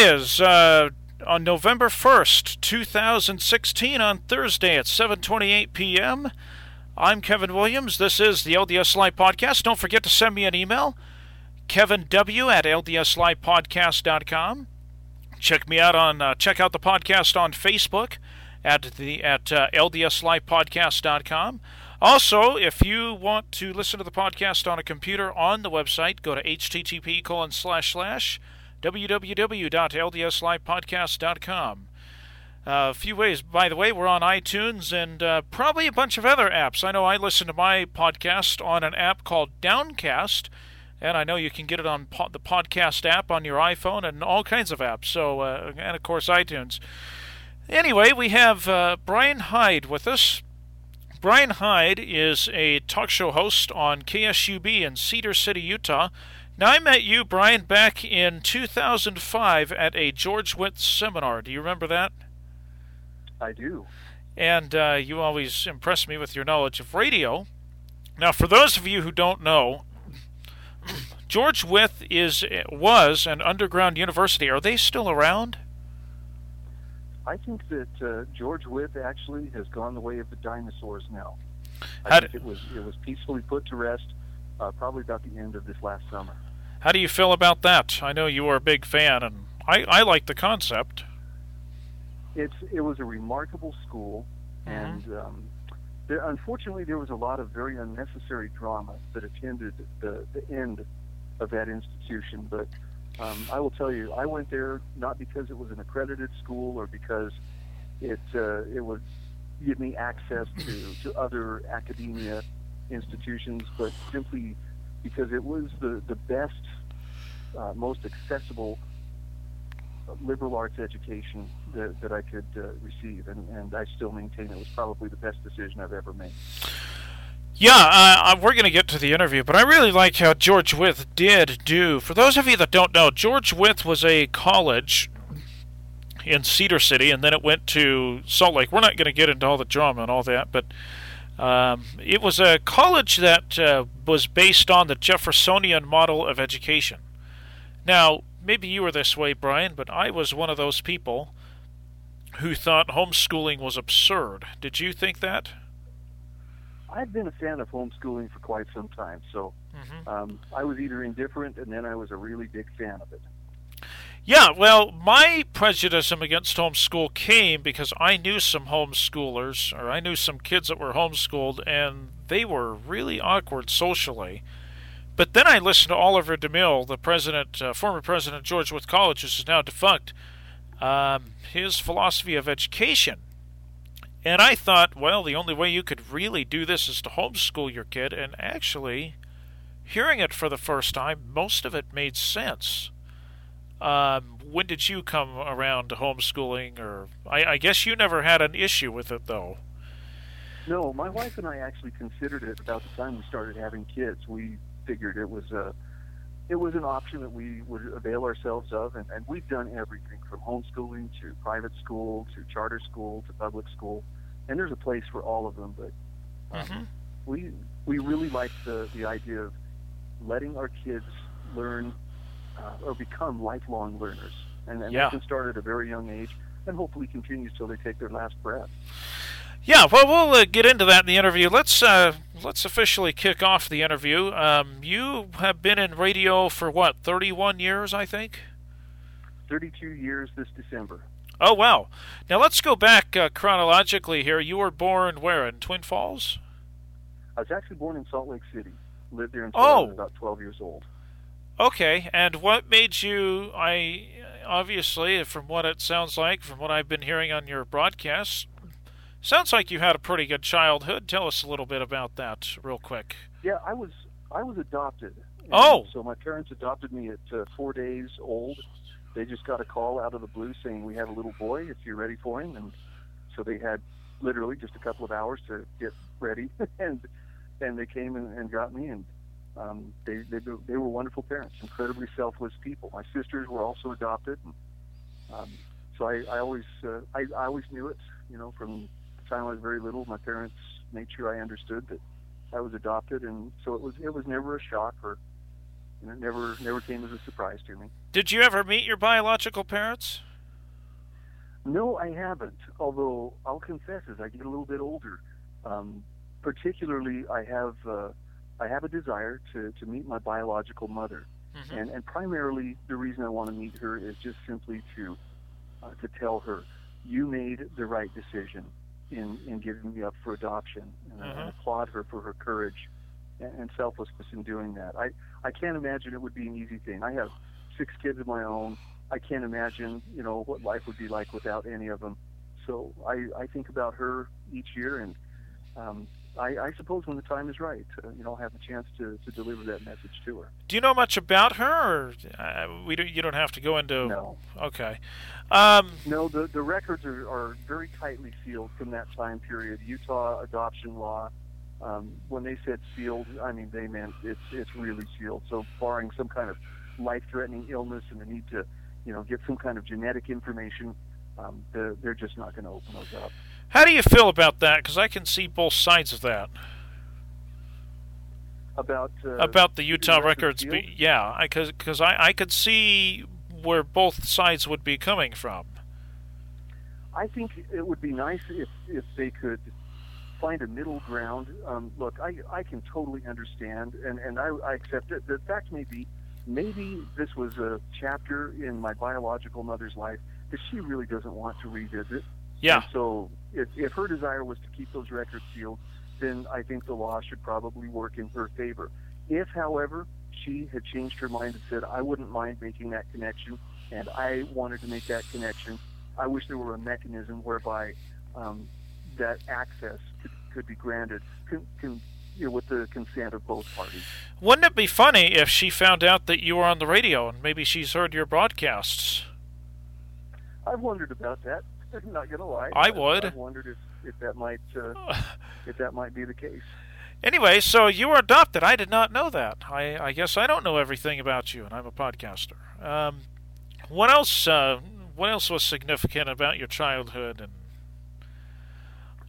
is uh, on November 1st, 2016, on Thursday at 7:28 p.m. I'm Kevin Williams. This is the LDS Live Podcast. Don't forget to send me an email, kevinw at ldslivepodcast.com. Check me out on uh, check out the podcast on Facebook at the at uh, ldslivepodcast.com. Also, if you want to listen to the podcast on a computer on the website, go to http colon slash slash www.ldslivepodcast.com. Uh, a few ways, by the way, we're on iTunes and uh, probably a bunch of other apps. I know I listen to my podcast on an app called Downcast, and I know you can get it on po- the podcast app on your iPhone and all kinds of apps. So, uh, and of course, iTunes. Anyway, we have uh, Brian Hyde with us. Brian Hyde is a talk show host on KSUB in Cedar City, Utah. Now, I met you, Brian, back in 2005 at a George Wythe seminar. Do you remember that? I do. And uh, you always impress me with your knowledge of radio. Now, for those of you who don't know, George Wythe is was an underground university. Are they still around? I think that uh, George Wythe actually has gone the way of the dinosaurs now. I How think d- it was it was peacefully put to rest, uh, probably about the end of this last summer. How do you feel about that? I know you are a big fan, and I, I like the concept. It's it was a remarkable school, Mhm. and um, there, unfortunately there was a lot of very unnecessary drama that attended the, the end of that institution. But um, I will tell you, I went there not because it was an accredited school or because it uh, it would give me access to, to other academia institutions, but simply because it was the the best, uh, most accessible liberal arts education that, that I could uh, receive, and, and I still maintain it was probably the best decision I've ever made. Yeah, uh, uh, we're going to get to the interview, but I really like how George Wythe did do. For those of you that don't know, George Wythe was a college in Cedar City, and then it went to Salt Lake. We're not going to get into all the drama and all that, but um, it was a college that uh, was based on the Jeffersonian model of education. Now, maybe you were this way, Brian, but I was one of those people who thought homeschooling was absurd. Did you think that? I've been a fan of homeschooling for quite some time, so hmm um, I was either indifferent and then I was a really big fan of it. Yeah, well, my prejudice against homeschool came because I knew some homeschoolers, or I knew some kids that were homeschooled, and they were really awkward socially. But then I listened to Oliver DeMille, the president, uh, former president of George Wythe College, is now defunct, um, his philosophy of education. And I thought, well, the only way you could really do this is to homeschool your kid. And actually, hearing it for the first time, most of it made sense. Um, when did you come around to homeschooling? Or I, I guess you never had an issue with it, though. No, my wife and I actually considered it about the time we started having kids. We figured it was a it was an option that we would avail ourselves of, and, and we've done everything from homeschooling to private school to charter school to public school, and there's a place for all of them. But um, Mhm. we we really like the the idea of letting our kids learn uh, or become lifelong learners, and, and Yeah. that can start at a very young age, and hopefully continues till they take their last breath. Yeah, well, we'll uh, get into that in the interview. Let's uh, let's officially kick off the interview. Um, you have been in radio for what, 31 years, I think. 32 years this December. Oh wow! Now let's go back uh, chronologically here. You were born where in Twin Falls? I was actually born in Salt Lake City. Lived there until I Oh. was about 12 years old. Okay, and what made you? I obviously, from what it sounds like, from what I've been hearing on your broadcasts, sounds like you had a pretty good childhood. Tell us a little bit about that, real quick. Yeah, I was I was adopted. Oh. So my parents adopted me at uh, four days old. They just got a call out of the blue saying we have a little boy if you're ready for him, and so they had literally just a couple of hours to get ready, and and they came and, and got me, and um, they, they they were wonderful parents, incredibly selfless people. My sisters were also adopted, and, um, so I, I always uh, I, I always knew it. You know, from the time I was very little, my parents made sure I understood that I was adopted, and so it was it was never a shock or and it never never came as a surprise to me. Did you ever meet your biological parents? No, I haven't. Although I'll confess, as I get a little bit older, um, particularly I have uh, I have a desire to, to meet my biological mother, mm-hmm. and and primarily the reason I want to meet her is just simply to uh, to tell her you made the right decision in in giving me up for adoption, and, mm-hmm. and applaud her for her courage and, and selflessness in doing that. I I can't imagine it would be an easy thing. I have six kids of my own. I can't imagine, you know, what life would be like without any of them. So I, I think about her each year, and um, I, I suppose when the time is right, uh, you know, I'll have a chance to, to deliver that message to her. Do you know much about her, or uh, we don't, you don't have to go into? No. Okay. Um, no, the the records are, are very tightly sealed from that time period. Utah adoption law. Um, when they said sealed, I mean they meant it's it's really sealed. So barring some kind of life-threatening illness and the need to you know, get some kind of genetic information, um, they're, they're just not going to open those up. How do you feel about that? Because I can see both sides of that. About uh, about the Utah records, be, yeah, because because I, I could see where both sides would be coming from. I think it would be nice if if they could find a middle ground. Um, look, I I can totally understand, and and I, I accept it. The fact may be maybe this was a chapter in my biological mother's life that she really doesn't want to revisit. Yeah. And so if, if her desire was to keep those records sealed, then I think the law should probably work in her favor. If, however, she had changed her mind and said, I wouldn't mind making that connection, and I wanted to make that connection, I wish there were a mechanism whereby um, that access could, could be granted, can, can you know, with the consent of both parties. Wouldn't it be funny if she found out that you were on the radio and maybe she's heard your broadcasts? I've wondered about that. I'm not gonna lie. I would. I've wondered if, if that might uh, if that might be the case. Anyway, so you were adopted. I did not know that. I, I guess I don't know everything about you, and I'm a podcaster. Um, what else? Uh, what else was significant about your childhood and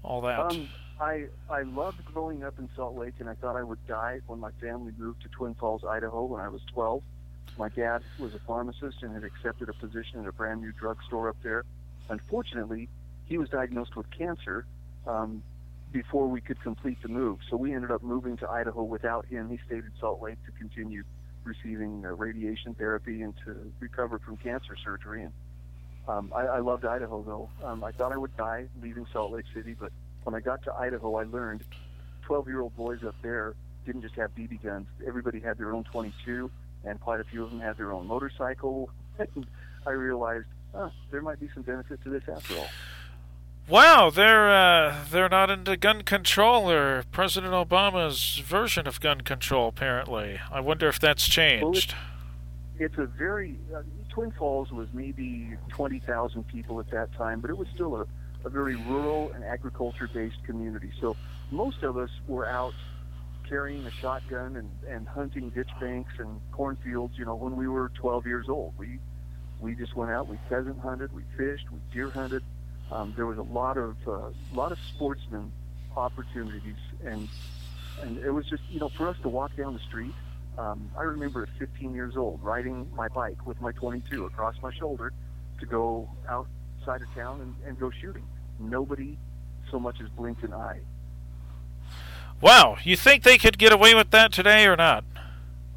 all that? Um, I I loved growing up in Salt Lake, and I thought I would die when my family moved to Twin Falls, Idaho, when I was 12. My dad was a pharmacist and had accepted a position at a brand new drugstore up there. Unfortunately, he was diagnosed with cancer um, before we could complete the move. So we ended up moving to Idaho without him. He stayed in Salt Lake to continue receiving uh, radiation therapy and to recover from cancer surgery. And um, I, I loved Idaho, though. Um, I thought I would die leaving Salt Lake City, but when I got to Idaho, I learned 12 year old boys up there didn't just have BB guns. Everybody had their own 22, and quite a few of them had their own motorcycle. I realized oh, there might be some benefit to this after all. Wow, they're uh, they're not into gun control or President Obama's version of gun control. Apparently, I wonder if that's changed. Well, it's, it's a very uh, Twin Falls was maybe twenty thousand people at that time, but it was still a a very rural and agriculture-based community. So most of us were out carrying a shotgun and, and hunting ditch banks and cornfields, you know, when we were 12 years old. We we just went out, we pheasant hunted, we fished, we deer hunted. Um, there was a lot of uh, lot of sportsman opportunities, and and it was just you know for us to walk down the street. Um, I remember at 15 years old riding my bike with my 22 across my shoulder to go outside of town and, and go shooting. Nobody so much as blinked an eye. Wow, you think they could get away with that today or not?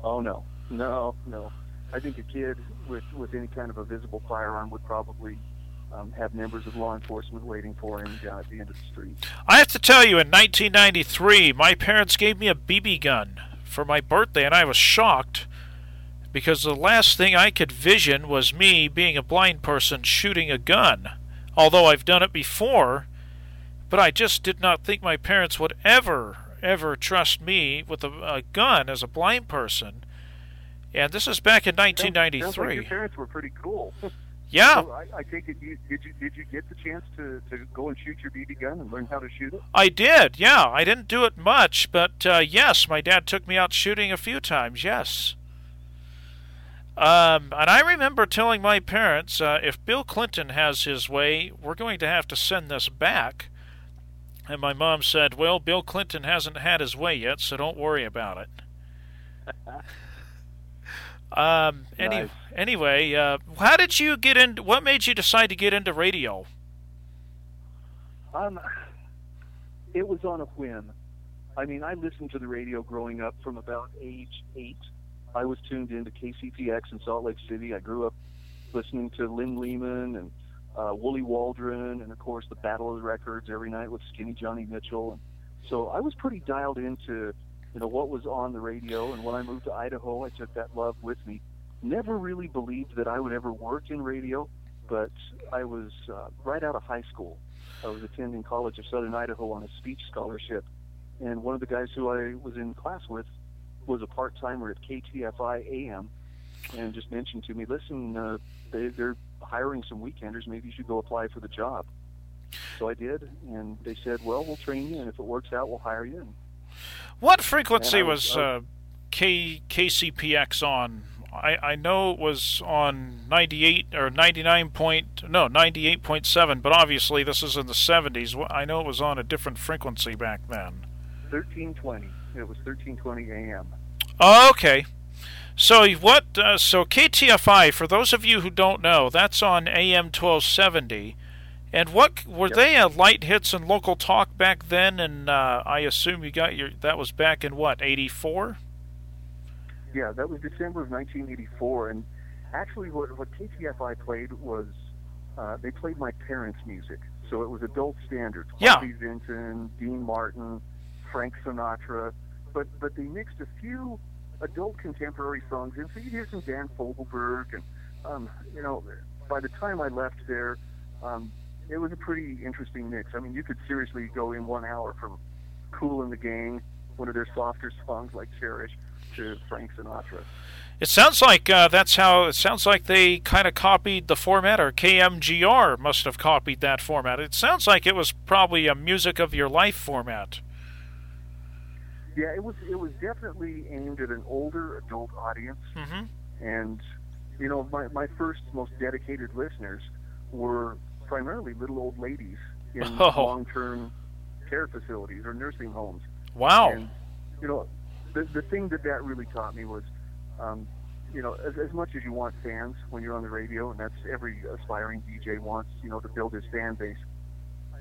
Oh no, no, no. I think a kid with with any kind of a visible firearm would probably um, have members of law enforcement waiting for him down at the end of the street. I have to tell you, in 1993, my parents gave me a BB gun for my birthday, and I was shocked because the last thing I could vision was me being a blind person shooting a gun. Although I've done it before, but I just did not think my parents would ever, ever trust me with a, a gun as a blind person. And this is back in 1993. Like your parents were pretty cool. Yeah. So I, I take it you did you did you get the chance to, to go and shoot your BB gun and learn how to shoot it? I did. Yeah, I didn't do it much, but uh, yes, my dad took me out shooting a few times. Yes. Um, and I remember telling my parents, uh, if Bill Clinton has his way, we're going to have to send this back. And my mom said, Well, Bill Clinton hasn't had his way yet, so don't worry about it. Um. Any, Nice. Anyway, uh, how did you get into? What made you decide to get into radio? Um, it was on a whim. I mean, I listened to the radio growing up from about age eight. I was tuned into KCPX in Salt Lake City. I grew up listening to Lynn Lehman and uh, Wooly Waldron, and of course the Battle of the Records every night with Skinny Johnny Mitchell. And so I was pretty dialed into, you know, what was on the radio. And when I moved to Idaho, I took that love with me. Never really believed that I would ever work in radio, but I was uh, right out of high school. I was attending College of Southern Idaho on a speech scholarship, and one of the guys who I was in class with was a part timer at KTFI AM, and just mentioned to me, "Listen, uh, they, they're hiring some weekenders. Maybe you should go apply for the job." So I did, and they said, "Well, we'll train you, and if it works out, we'll hire you." And What frequency I was was- uh, K KCPX on? I, I know it was on 98 or 99 point no 98.7, but obviously this is in the 70s. I know it was on a different frequency back then. 1320. It was 1320 AM. Oh, okay. So what? Uh, so KTFI, for those of you who don't know, that's on AM 1270. And what were Yep. they? Uh, light hits and local talk back then? And uh, I assume you got your that was back in what 84? Yeah, that was December of 1984, and actually, what, what KTFI played was uh, they played my parents' music, so it was adult standards. Yeah. Bobby Vinton, Dean Martin, Frank Sinatra, but but they mixed a few adult contemporary songs in. So you hear some Dan Fogelberg, and um, you know, by the time I left there, um, it was a pretty interesting mix. I mean, you could seriously go in one hour from Kool and the Gang, one of their softer songs like Cherish, to Frank Sinatra. It sounds like uh, that's how it sounds like they kind of copied the format, or KMGR must have copied that format. It sounds like it was probably a music of your life format. Yeah, it was it was definitely aimed at an older adult audience, hmm and you know, my my first most dedicated listeners were primarily little old ladies in Oh. long-term care facilities or nursing homes. Wow. And you know, the the thing that that really taught me was, um, you know, as, as much as you want fans when you're on the radio, and that's every aspiring DJ wants, you know, to build his fan base.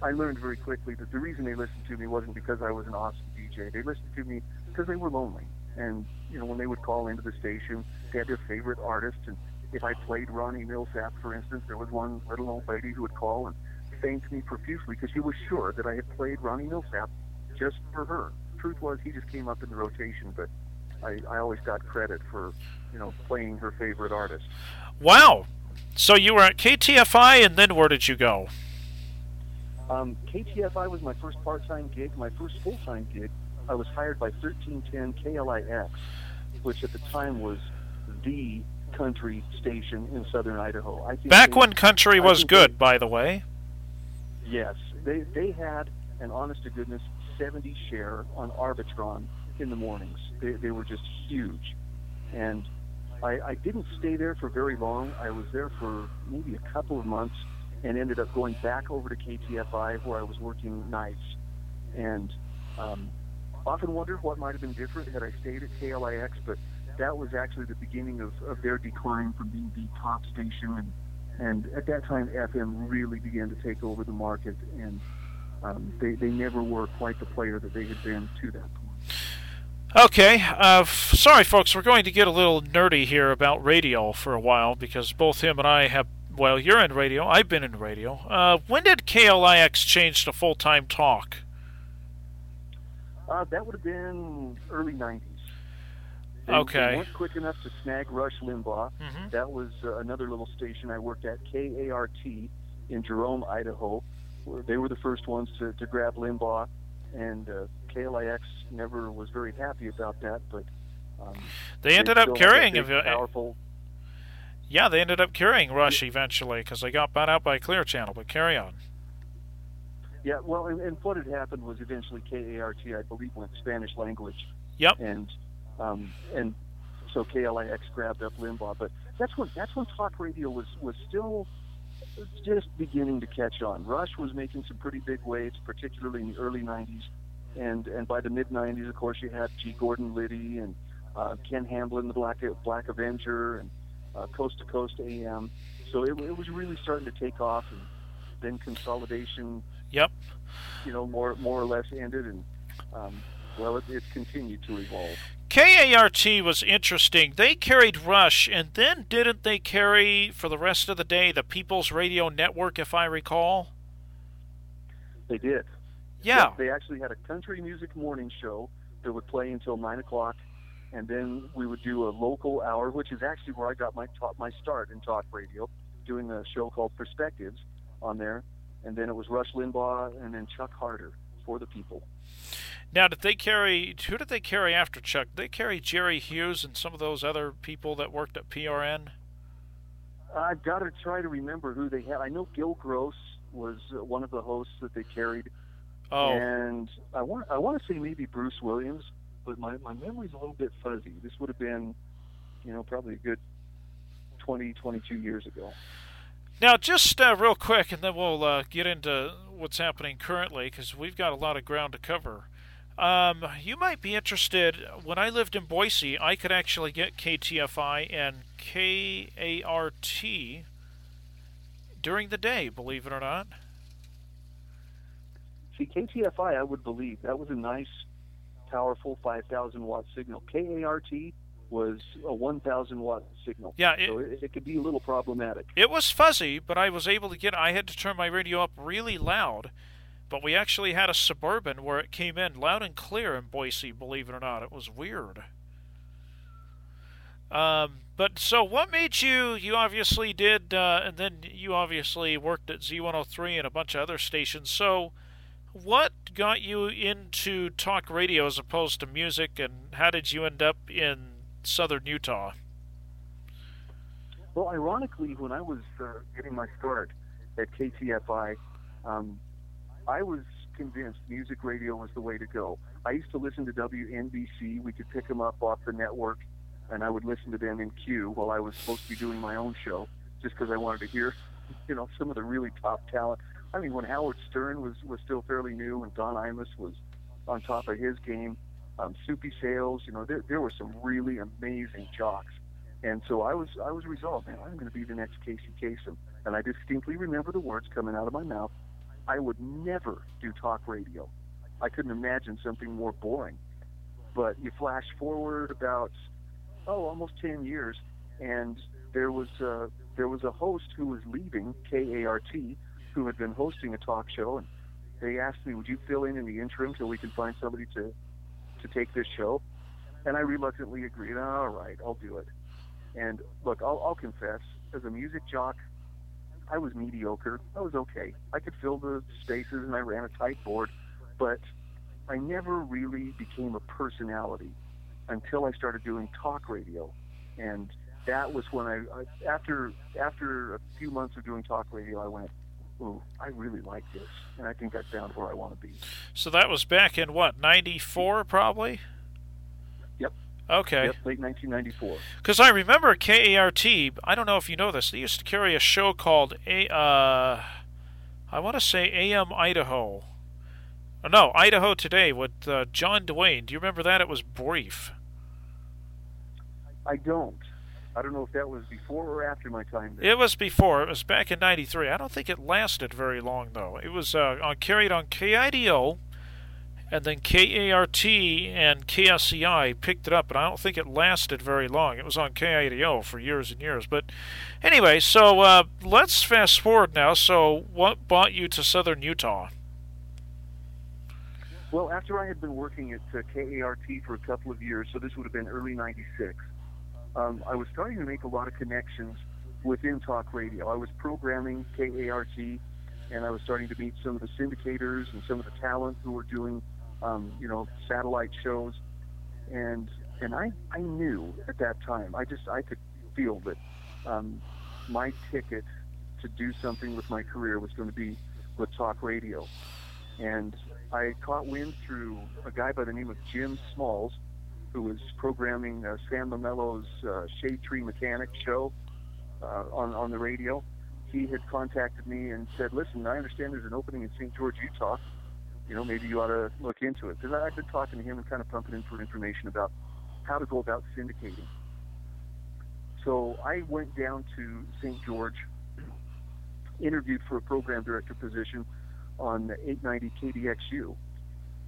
I learned very quickly that the reason they listened to me wasn't because I was an awesome DJ. They listened to me because they were lonely. And, you know, when they would call into the station, they had their favorite artist. And if I played Ronnie Milsap, for instance, there was one little old lady who would call and thank me profusely because she was sure that I had played Ronnie Milsap just for her. Truth was, he just came up in the rotation, but I, I always got credit for, you know, playing her favorite artist. Wow. So you were at KTFI, and then where did you go? Um, KTFI was my first part-time gig. My first full-time gig, I was hired by 1310 KLIX, which at the time was the country station in southern Idaho. I think Back they- when country I was good, they- by the way. Yes, they they had an honest to goodness 70 share on Arbitron in the mornings. They they were just huge, and I I didn't stay there for very long. I was there for maybe a couple of months, and ended up going back over to KTFI where I was working nights, and um, often wondered what might have been different had I stayed at KLIX, but that was actually the beginning of, of their decline from being the top station and and at that time, FM really began to take over the market, and um, they, they never were quite the player that they had been to that point. Okay. Uh, f- sorry, folks. We're going to get a little nerdy here about radio for a while because both him and I have. Well, you're in radio. I've been in radio. Uh, when did KLIX change to full time talk? Uh, that would have been early 90s. They, Okay. They weren't quick enough to snag Rush Limbaugh. Mhm. That was uh, another little station I worked at, KART, in Jerome, Idaho. Where they were the first ones to, to grab Limbaugh, and uh, KLIX never was very happy about that, but. Um, They ended up still had that carrying. big, ev- powerful Yeah, they ended up carrying Rush eventually because they got bought out by Clear Channel. But carry on. Yeah, well, and, and what had happened was eventually KART, I believe, went Spanish language, Yep. and um, and so KLIX grabbed up Limbaugh. But that's when that's when talk radio was was still just beginning to catch on. Rush was making some pretty big waves, particularly in the early '90s, and and by the mid '90s, of course, you had G. Gordon Liddy and uh, Ken Hamblin, the Black Black Avenger, and uh, Coast to Coast AM. So it, it was really starting to take off, and then consolidation. Yep. You know, more more or less ended, and um, well, it, it continued to evolve. KART was interesting. They carried Rush, and then didn't they carry for the rest of the day the People's Radio Network, if I recall? They did. Yeah. They actually had a country music morning show that would play until nine o'clock, and then we would do a local hour, which is actually where I got my talk, my start in talk radio, doing a show called Perspectives on there, and then it was Rush Limbaugh and then Chuck Harder for the people. Now, did they carry? Who did they carry after Chuck? Did they carry Jerry Hughes and some of those other people that worked at PRN? I've got to try to remember who they had. I know Gil Gross was uh, one of the hosts that they carried. Oh. And I want I want to say maybe Bruce Williams, but my my memory's a little bit fuzzy. This would have been, you know, probably a good 20, 22 years ago. Now, just uh, real quick, and then we'll uh, get into what's happening currently because we've got a lot of ground to cover. Um, you might be interested. When I lived in Boise, I could actually get KTFI and KART during the day, believe it or not. See, KTFI, I would believe that was a nice, powerful 5,000 watt signal. KART was a 1,000 watt signal. Yeah, it, so it, it, could be a little problematic. It was fuzzy, but I was able to get. I had to turn my radio up really loud, but we actually had a suburban where it came in loud and clear in Boise. Believe it or not, it was weird. Um, but so, what made you? You obviously did, uh, and then you obviously worked at Z103 and a bunch of other stations. So, what got you into talk radio as opposed to music, and how did you end up in southern Utah? Well, ironically, when I was uh, getting my start at KTFI, um, I was convinced music radio was the way to go. I used to listen to WNBC. We could pick them up off the network and I would listen to them in cue while I was supposed to be doing my own show, just because I wanted to hear, you know, some of the really top talent. I mean, when Howard Stern was was still fairly new, and Don Imus was on top of his game, um, Soupy Sales, you know, there there were some really amazing jocks, and so I was I was resolved, man, I'm going to be the next Casey Kasem, and I distinctly remember the words coming out of my mouth. I would never do talk radio. I couldn't imagine something more boring. But you flash forward about oh, almost 10 years, and there was uh, there was a host who was leaving KART, who had been hosting a talk show, and they asked me, "Would you fill in in the interim till we can find somebody to to take this show?" And I reluctantly agreed. All right, I'll do it. And look, I'll, I'll confess, as a music jock, I was mediocre. I was okay. I could fill the spaces, and I ran a tight board, but I never really became a personality until I started doing talk radio, and that was when I, I after after a few months of doing talk radio, I went, "Ooh, I really like this, and I think I found where I want to be." So that was back in what '94, probably. Yep. Okay. Yep, late 1994. Because I remember KART. I don't know if you know this. They used to carry a show called A. Uh, I want to say AM Idaho Oh, no, Idaho Today with uh, John Dwayne. Do you remember that? It was brief. I don't. I don't know if that was before or after my time there. It was before. It was back in '93. I don't think it lasted very long though. It was uh, on, carried on KIDO, and then KART and KSCI picked it up, but I don't think it lasted very long. It was on KIDO for years and years. But anyway, so uh, let's fast forward now. So, what brought you to Southern Utah? Well, after I had been working at uh, KART for a couple of years, so this would have been early '96, um, I was starting to make a lot of connections within talk radio. I was programming KART, and I was starting to meet some of the syndicators and some of the talent who were doing, um, you know, satellite shows, and and I I knew at that time I just I could feel that um, my ticket to do something with my career was going to be with talk radio, and I caught wind through a guy by the name of Jim Smalls, who was programming uh, Sam Memmolo's uh, Shade Tree Mechanic show uh, on on the radio. He had contacted me and said, "Listen, I understand there's an opening in St. George, Utah. You know, maybe you ought to look into it." Because I've been talking to him and kind of pumping him for information about how to go about syndicating. So I went down to St. George, interviewed for a program director position on 890 KDXU,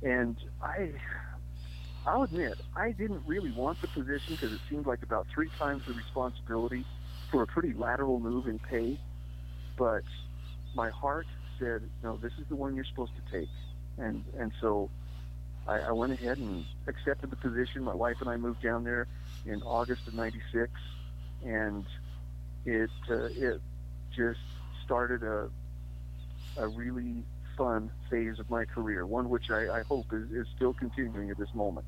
and I, I'll admit, I didn't really want the position because it seemed like about three times the responsibility for a pretty lateral move in pay. But my heart said, no, this is the one you're supposed to take, and and so I, I went ahead and accepted the position. My wife and I moved down there in August of '96, and it uh, it just started a a really fun phase of my career, one which I, I hope is, is still continuing at this moment.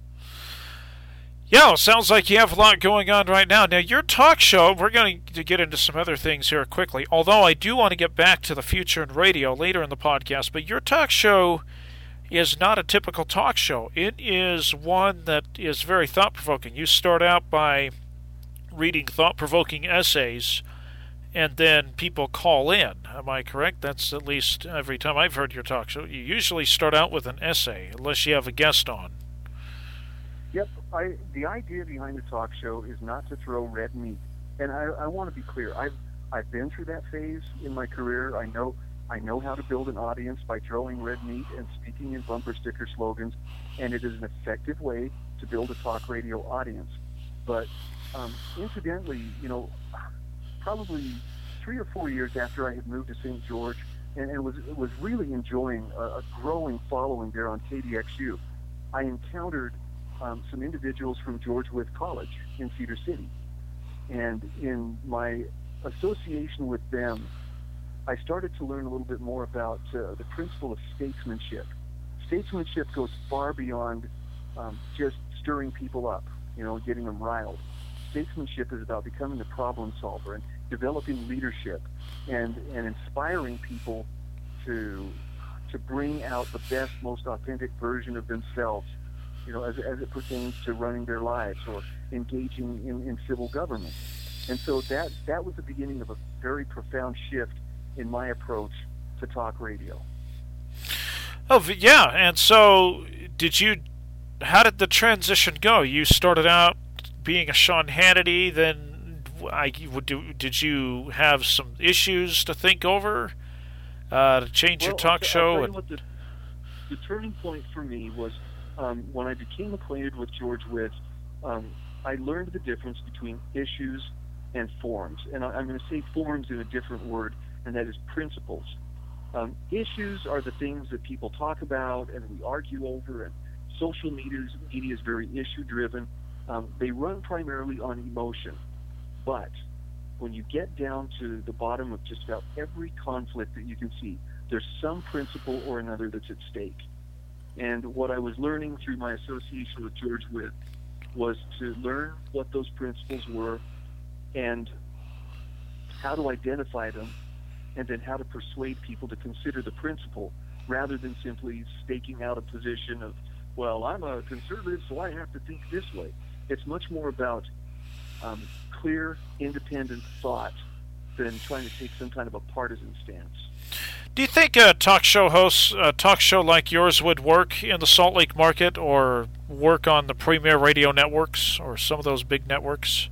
Yeah, well, sounds like you have a lot going on right now. Now, your talk show, we're going to get into some other things here quickly, although I do want to get back to the future in radio later in the podcast. But your talk show is not a typical talk show, it is one that is very thought provoking. You start out by reading thought provoking essays and then people call in. Am I correct? That's at least every time I've heard your talk show. You usually start out with an essay, unless you have a guest on. Yep. I, the idea behind the talk show is not to throw red meat, and I, I want to be clear. I've I've been through that phase in my career. I know I know how to build an audience by throwing red meat and speaking in bumper sticker slogans, and it is an effective way to build a talk radio audience. But um, incidentally, you know, probably three or four years after I had moved to St. George and, and was was really enjoying a, a growing following there on KDXU, I encountered um, some individuals from George Wythe College in Cedar City, and in my association with them, I started to learn a little bit more about uh, the principle of statesmanship. Statesmanship goes far beyond um, just stirring people up, you know, getting them riled. Statesmanship is about becoming a problem solver and developing leadership and, and inspiring people to to bring out the best, most authentic version of themselves, you know, as, as it pertains to running their lives or engaging in, in civil government. And so that that was the beginning of a very profound shift in my approach to talk radio. Oh yeah, and so did you? How did the transition go? You started out being a Sean Hannity, then I would do. did you have some issues to think over uh, to change well, your talk I'll, show? I'll and... the, the, turning point for me was um, when I became acquainted with George Wythe. Um, I learned the difference between issues and forms, and I, am going to say forms in a different word, and that is principles. Um, issues are the things that people talk about and we argue over, and social media is, media is very issue driven. Um, they run primarily on emotion. But when you get down to the bottom of just about every conflict that you can see, there's some principle or another that's at stake. And what I was learning through my association with George Wythe was to learn what those principles were and how to identify them and then how to persuade people to consider the principle rather than simply staking out a position of, well, I'm a conservative, so I have to think this way. It's much more about um, clear, independent thought than trying to take some kind of a partisan stance. Do you think a talk show host, a talk show like yours, would work in the Salt Lake market or work on the premier radio networks or some of those big networks?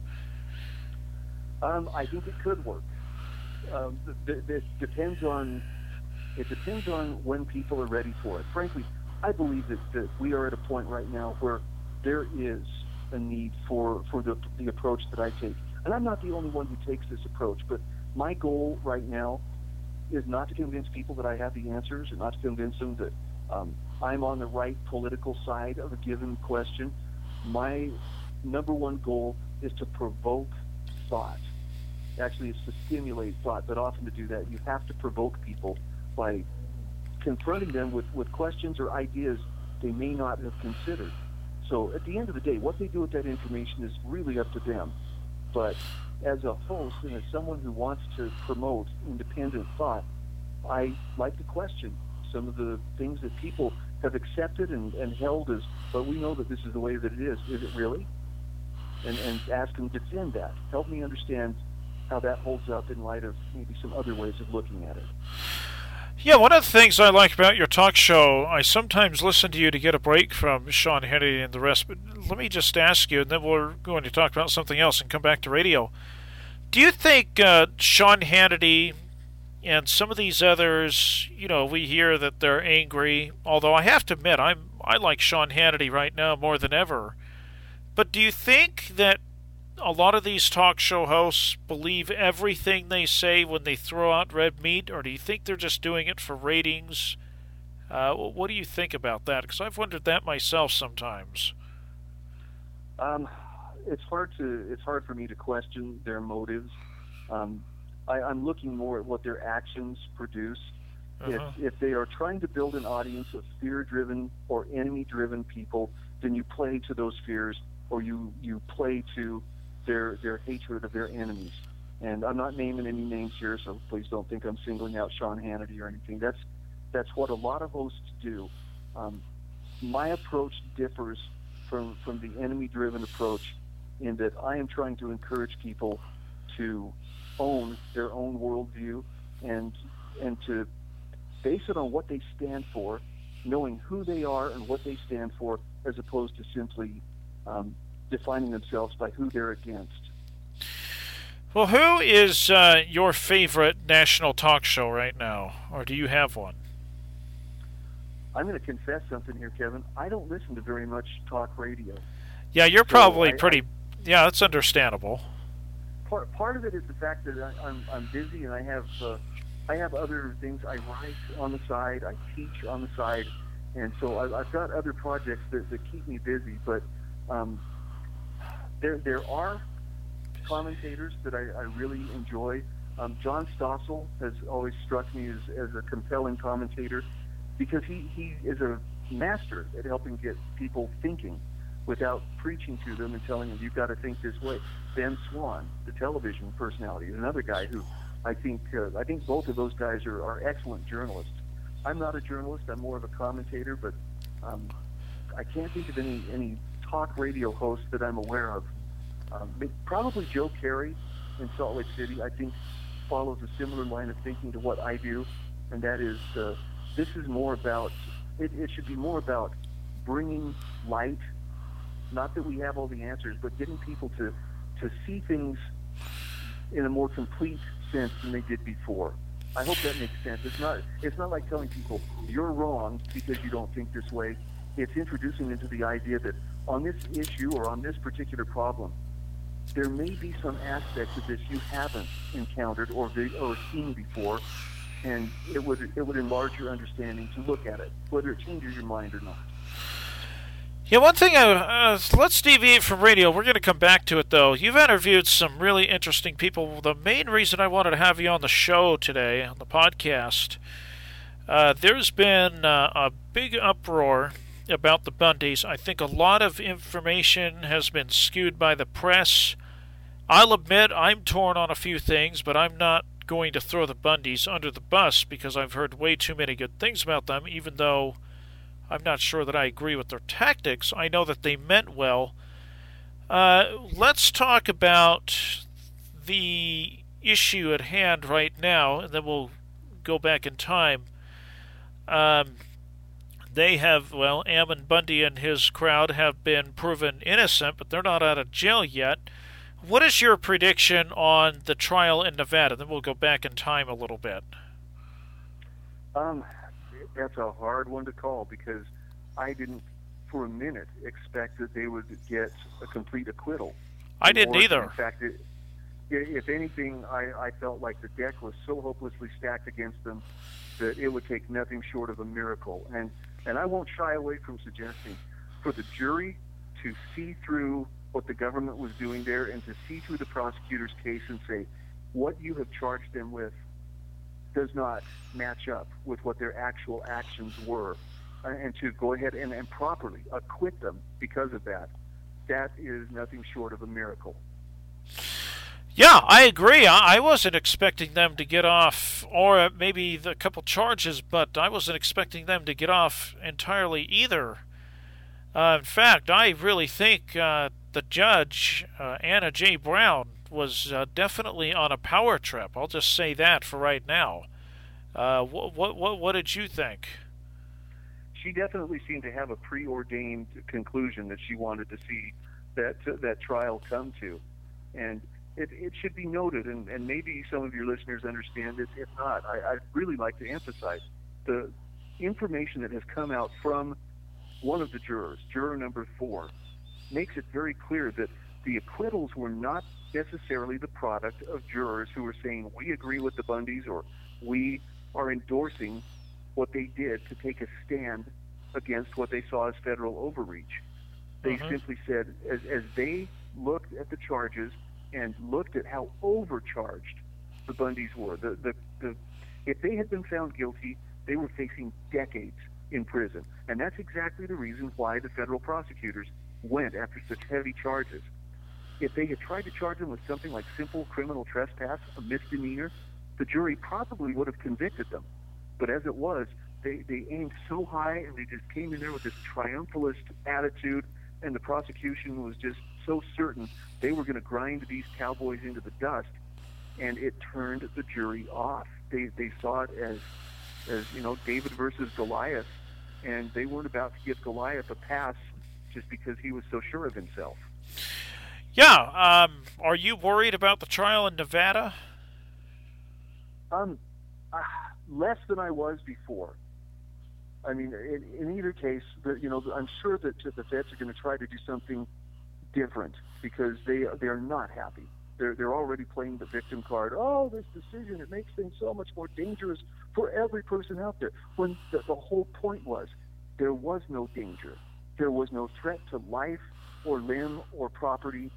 Um, I think it could work. Um, this depends on it depends on when people are ready for it. Frankly, I believe that, that we are at a point right now where there is a need for, for the, the approach that I take. And I'm not the only one who takes this approach, but my goal right now is not to convince people that I have the answers and not to convince them that um, I'm on the right political side of a given question. My number one goal is to provoke thought. Actually, is to stimulate thought, but often to do that, you have to provoke people by confronting them with, with questions or ideas they may not have considered. So at the end of the day, what they do with that information is really up to them. But as a host and as someone who wants to promote independent thought, I like to question some of the things that people have accepted and, and held as, but we know that this is the way that it is. Is it really? And, and ask them to defend that. Help me understand how that holds up in light of maybe some other ways of looking at it. Yeah, one of the things I like about your talk show, I sometimes listen to you to get a break from Sean Hannity and the rest. But let me just ask you, and then we're going to talk about something else and come back to radio. Do you think uh, Sean Hannity and some of these others, you know, we hear that they're angry. Although I have to admit, I'm I like Sean Hannity right now more than ever. But do you think that a lot of these talk show hosts believe everything they say when they throw out red meat, or do you think they're just doing it for ratings? Uh, what do you think about that? Because I've wondered that myself sometimes. Um, it's hard to it's hard for me to question their motives. Um, I, I'm looking more at what their actions produce. Uh-huh. If, if they are trying to build an audience of fear-driven or enemy-driven people, then you play to those fears, or you you play to their their hatred of their enemies. And I'm not naming any names here, so please don't think I'm singling out Sean Hannity or anything. That's that's what a lot of hosts do. Um, my approach differs from from the enemy-driven approach in that I am trying to encourage people to own their own worldview and and to base it on what they stand for, knowing who they are and what they stand for, as opposed to simply um, defining themselves by who they're against. Well, who is uh, your favorite national talk show right now, or do you have one? I'm going to confess something here, Kevin. I don't listen to very much talk radio. Yeah, you're So probably I- pretty. yeah, that's understandable. part part of it is the fact that I, I'm I'm busy and I have uh, I have other things I write on the side, I teach on the side, and so I, I've got other projects that, that keep me busy. But um, there there are commentators that I, I really enjoy. Um, John Stossel has always struck me as, as a compelling commentator because he, he is a master at helping get people thinking without preaching to them and telling them you've got to think this way. Ben Swann, the television personality, is another guy who I think uh, I think both of those guys are, are excellent journalists. I'm not a journalist; I'm more of a commentator, but um, I can't think of any any talk radio hosts that I'm aware of. Um, probably Joe Carey in Salt Lake City. I think follows a similar line of thinking to what I do, and that is uh, this is more about it, it should be more about bringing light not that we have all the answers, but getting people to, to see things in a more complete sense than they did before. I hope that makes sense. It's not it's not like telling people you're wrong because you don't think this way. It's introducing them to the idea that on this issue or on this particular problem, there may be some aspects of this you haven't encountered or or seen before, and it would it would enlarge your understanding to look at it, whether it changes your mind or not. Yeah, one thing. I, uh, let's deviate from radio. We're going to come back to it, though. You've interviewed some really interesting people. The main reason I wanted to have you on the show today, on the podcast, uh, there's been uh, a big uproar about the Bundys. I think a lot of information has been skewed by the press. I'll admit I'm torn on a few things, but I'm not going to throw the Bundys under the bus because I've heard way too many good things about them, even though I'm not sure that I agree with their tactics. I know that they meant well. Uh, let's talk about the issue at hand right now, and then we'll go back in time. Um, they have, well, Ammon Bundy and his crowd have been proven innocent, but they're not out of jail yet. What is your prediction on the trial in Nevada? Then we'll go back in time a little bit. Um, that's a hard one to call because I didn't, for a minute, expect that they would get a complete acquittal. I didn't Or, either. In fact, it, if anything, I, I felt like the deck was so hopelessly stacked against them that it would take nothing short of a miracle. And and I won't shy away from suggesting for the jury to see through what the government was doing there and to see through the prosecutor's case and say what you have charged them with does not match up with what their actual actions were, uh, and to go ahead and, and properly acquit them because of that, that is nothing short of a miracle. Yeah, I agree. I, I wasn't expecting them to get off, or maybe the couple charges, but I wasn't expecting them to get off entirely either. Uh, in fact, I really think uh, the judge, uh, Anna J. Brown, was uh, definitely on a power trip. I'll just say that for right now. Uh, what, what what what did you think? She definitely seemed to have a preordained conclusion that she wanted to see that that trial come to, and it, it should be noted, and, and maybe some of your listeners understand it. If not, I, I'd really like to emphasize the information that has come out from one of the jurors, juror number four, makes it very clear that the acquittals were not necessarily the product of jurors who were saying, we agree with the Bundys or we are endorsing what they did to take a stand against what they saw as federal overreach. They mm-hmm. simply said, as, as they looked at the charges and looked at how overcharged the Bundys were, the, the, the, if they had been found guilty, they were facing decades in prison. And that's exactly the reason why the federal prosecutors went after such heavy charges. If they had tried to charge them with something like simple criminal trespass, a misdemeanor, the jury probably would have convicted them. But as it was, they, they aimed so high and they just came in there with this triumphalist attitude, and the prosecution was just so certain they were going to grind these cowboys into the dust, and it turned the jury off. They, they saw it as, as you know, David versus Goliath, and they weren't about to give Goliath a pass just because he was so sure of himself. Yeah. Um, are you worried about the trial in Nevada? Um, uh, less than I was before. I mean, in, in either case, the, you know, I'm sure that the feds are going to try to do something different because they they are not happy. They're they're already playing the victim card. Oh, this decision it makes things so much more dangerous for every person out there. When the, the whole point was there was no danger. There was no threat to life or limb or property.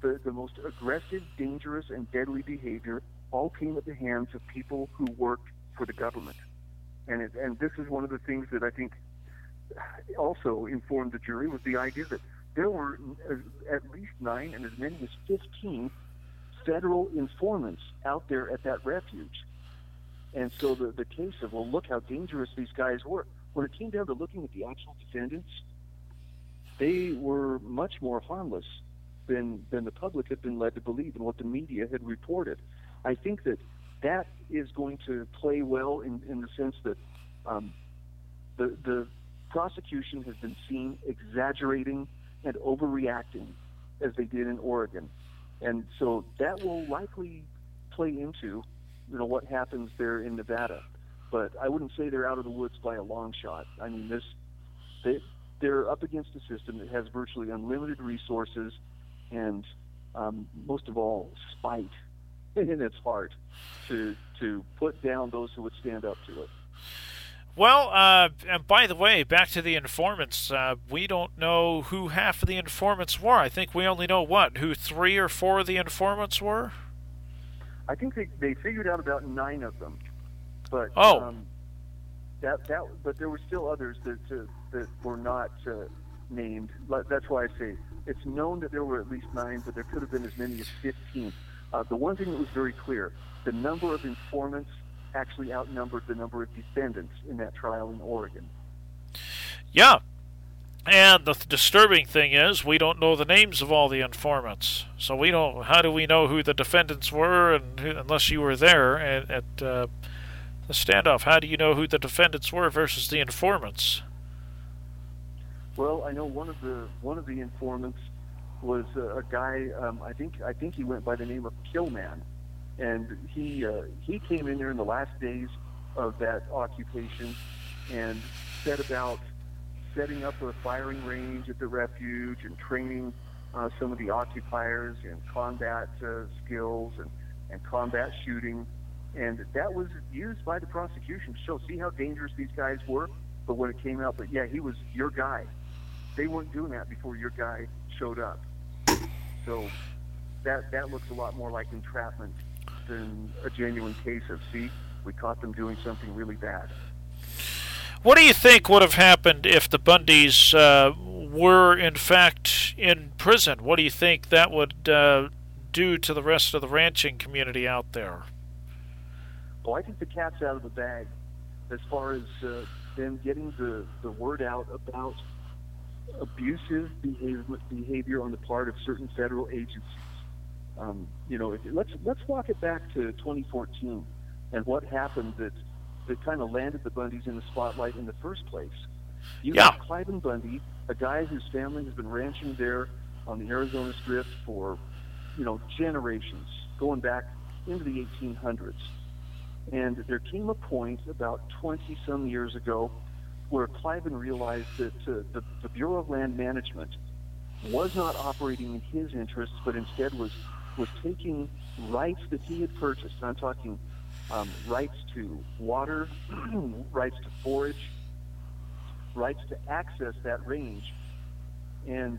The, the most aggressive, dangerous, and deadly behavior all came at the hands of people who worked for the government. And, it, and this is one of the things that I think also informed the jury was the idea that there were at least nine and as many as 15 federal informants out there at that refuge. And so the, the case of, well, look how dangerous these guys were. When it came down to looking at the actual defendants, they were much more harmless than than the public had been led to believe and what the media had reported. I think that that is going to play well in, in the sense that um, the the prosecution has been seen exaggerating and overreacting as they did in Oregon, and so that will likely play into you know what happens there in Nevada. But I wouldn't say they're out of the woods by a long shot. I mean, this they, they're up against a system that has virtually unlimited resources and um, most of all spite in its heart to to put down those who would stand up to it. Well, uh, and by the way, back to the informants, uh, we don't know who half of the informants were. I think we only know what who three or four of the informants were. I think they, they figured out about nine of them, but oh, um, that that but there were still others that uh, that were not uh, named. That's why I say it's known that there were at least nine, but there could have been as many as fifteen. Uh, the one thing that was very clear: the number of informants actually outnumbered the number of defendants in that trial in Oregon. Yeah. And the disturbing thing is, we don't know the names of all the informants. So we don't. How do we know who the defendants were, and who, unless you were there at, at uh, the standoff. How do you know who the defendants were versus the informants? Well, I know one of the one of the informants was a, a guy. Um, I think I think he went by the name of Killman, and he uh, he came in there in the last days of that occupation and set about setting up a firing range at the refuge and training uh, some of the occupiers in combat uh, skills and, and combat shooting and that was used by the prosecution to show, see how dangerous these guys were. But when it came out that yeah, he was your guy, they weren't doing that before your guy showed up. So that that looks a lot more like entrapment than a genuine case of see, we caught them doing something really bad. What do you think would have happened if the Bundys uh, were in fact in prison? What do you think that would uh, do to the rest of the ranching community out there? Well, I think the cat's out of the bag as far as uh, them getting the, the word out about abusive behavior, behavior on the part of certain federal agencies. Um, you know, if, let's let's walk it back to 2014 and what happened that that kind of landed the Bundys in the spotlight in the first place. You Yeah. have Cliven Bundy, a guy whose family has been ranching there on the Arizona Strip for, you know, generations, going back into the 1800s. And there came a point about 20 some years ago where Cliven realized that uh, the, the Bureau of Land Management was not operating in his interests, but instead was was taking rights that he had purchased. And I'm talking um, rights to water, rights to forage, rights to access that range, and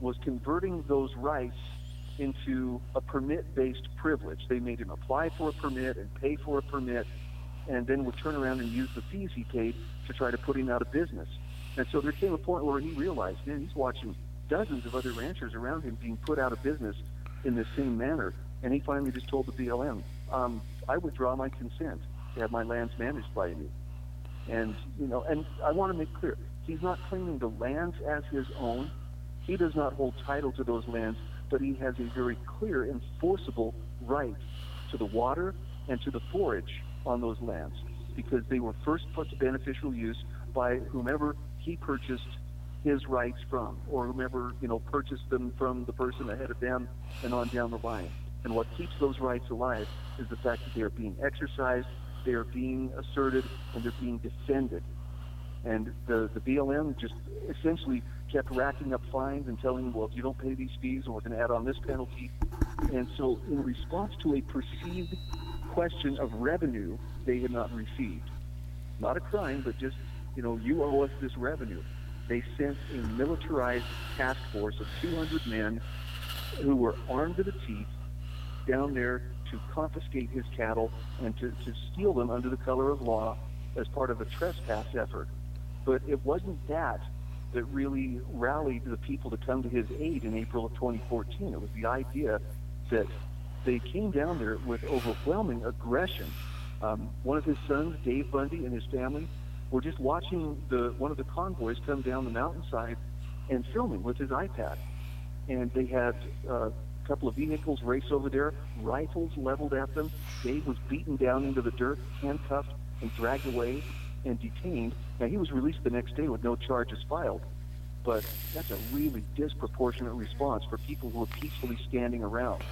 was converting those rights into a permit-based privilege. They made him apply for a permit and pay for a permit, and then would turn around and use the fees he paid to try to put him out of business. And so there came a point where he realized, man, he's watching dozens of other ranchers around him being put out of business in this same manner. And he finally just told the BLM, um, I withdraw my consent to have my lands managed by you. And, you know, and I want to make clear, he's not claiming the lands as his own. He does not hold title to those lands, but he has a very clear, enforceable right to the water and to the forage on those lands because they were first put to beneficial use by whomever he purchased his rights from or whomever, you know, purchased them from the person ahead of them and on down the line. And what keeps those rights alive is the fact that they are being exercised, they are being asserted, and they're being defended. And the, the BLM just essentially kept racking up fines and telling them, well, if you don't pay these fees, we're going to add on this penalty. And so, in response to a perceived question of revenue they had not received, not a crime, but just, you know, you owe us this revenue, they sent a militarized task force of 200 men who were armed to the teeth down there to confiscate his cattle and to, to steal them under the color of law as part of a trespass effort. But it wasn't that that really rallied the people to come to his aid in April of 2014. It was the idea that they came down there with overwhelming aggression. Um, one of his sons, Dave Bundy, and his family were just watching the one of the convoys come down the mountainside and filming with his iPad. And they had uh, a couple of vehicles race over there, rifles leveled at them. Dave was beaten down into the dirt, handcuffed, and dragged away and detained. Now, he was released the next day with no charges filed. But that's a really disproportionate response for people who were peacefully standing around.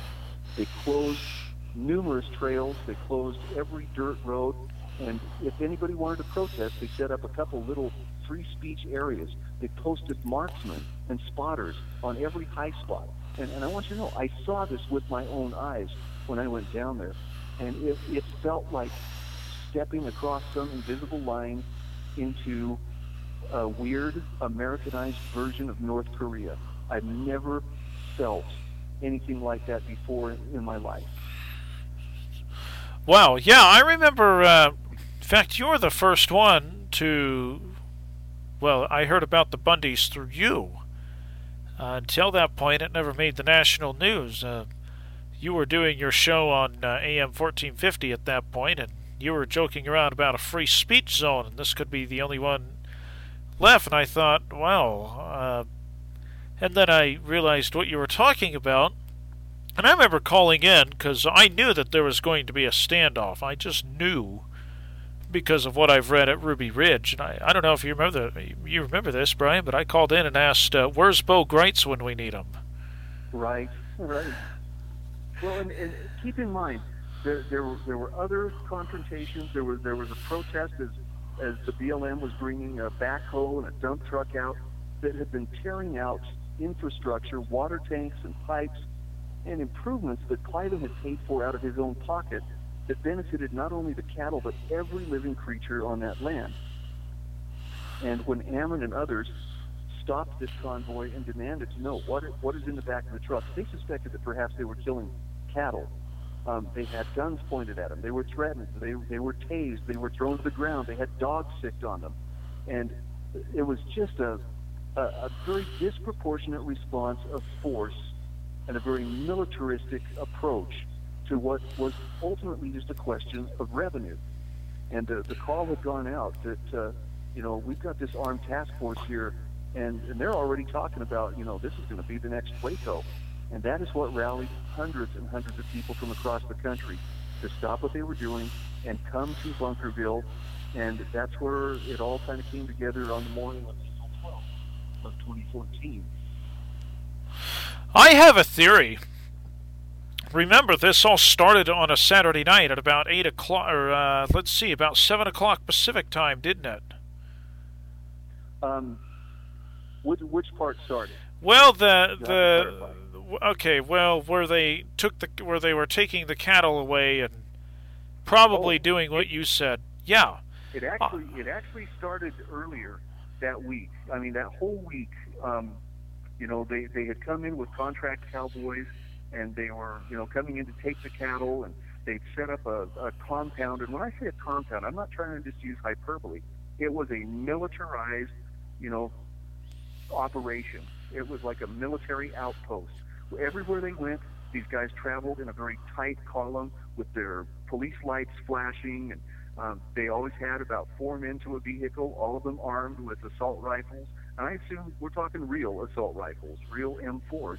They closed numerous trails. They closed every dirt road. And if anybody wanted to protest, they set up a couple little free speech areas. They posted marksmen and spotters on every high spot. And, and I want you to know, I saw this with my own eyes when I went down there. And it, it felt like stepping across some invisible line into a weird Americanized version of North Korea. I've never felt anything like that before in my life. Wow, yeah, I remember. Uh, fact, you're the first one to. Well, I heard about the Bundys through you. Uh, until that point, it never made the national news. Uh, you were doing your show on uh, AM 1450 at that point, and you were joking around about a free speech zone, and this could be the only one left. And I thought, wow. Uh, and then I realized what you were talking about, and I remember calling in because I knew that there was going to be a standoff. I just knew because of what I've read at Ruby Ridge. And I, I don't know if you remember you remember this, Brian, but I called in and asked, uh, "Where's Bo Gritz when we need him?" Right, right. Well, and, and keep in mind, there, there were there were other confrontations. There was there was a protest as as the BLM was bringing a backhoe and a dump truck out that had been tearing out infrastructure, water tanks and pipes, and improvements that Cliven had paid for out of his own pocket that benefited not only the cattle but every living creature on that land. And when Ammon and others stopped this convoy and demanded to know what what is in the back of the truck, they suspected that perhaps they were killing cattle. Um, they had guns pointed at them. They were threatened. They they were tased. They were thrown to the ground. They had dogs sicked on them, and it was just a a, a very disproportionate response of force and a very militaristic approach to what was ultimately just a question of revenue. And uh, the call had gone out that, uh, you know, we've got this armed task force here, and, and they're already talking about, you know, this is going to be the next Waco. And that is what rallied hundreds and hundreds of people from across the country. to stop what they were doing and come to Bunkerville. And that's where it all kind of came together on the morning of April 12th of 2014. I have a theory. Remember, this all started on a Saturday night at about eight o'clock, or uh, let's see, about seven o'clock Pacific time, didn't it? Um, which, which part started? Well, the the okay, well, where they took the where they were taking the cattle away and probably Oh, doing what you said. Yeah. It actually it actually started earlier that week. I mean, that whole week. Um, you know, they they had come in with contract cowboys, and they were you know coming in to take the cattle, and they'd set up a, a compound. And when I say a compound, I'm not trying to just use hyperbole. It was a militarized, you know, operation. It was like a military outpost. Everywhere they went, these guys traveled in a very tight column with their police lights flashing, and um, they always had about four men to a vehicle, all of them armed with assault rifles. And I assume we're talking real assault rifles, real M4s.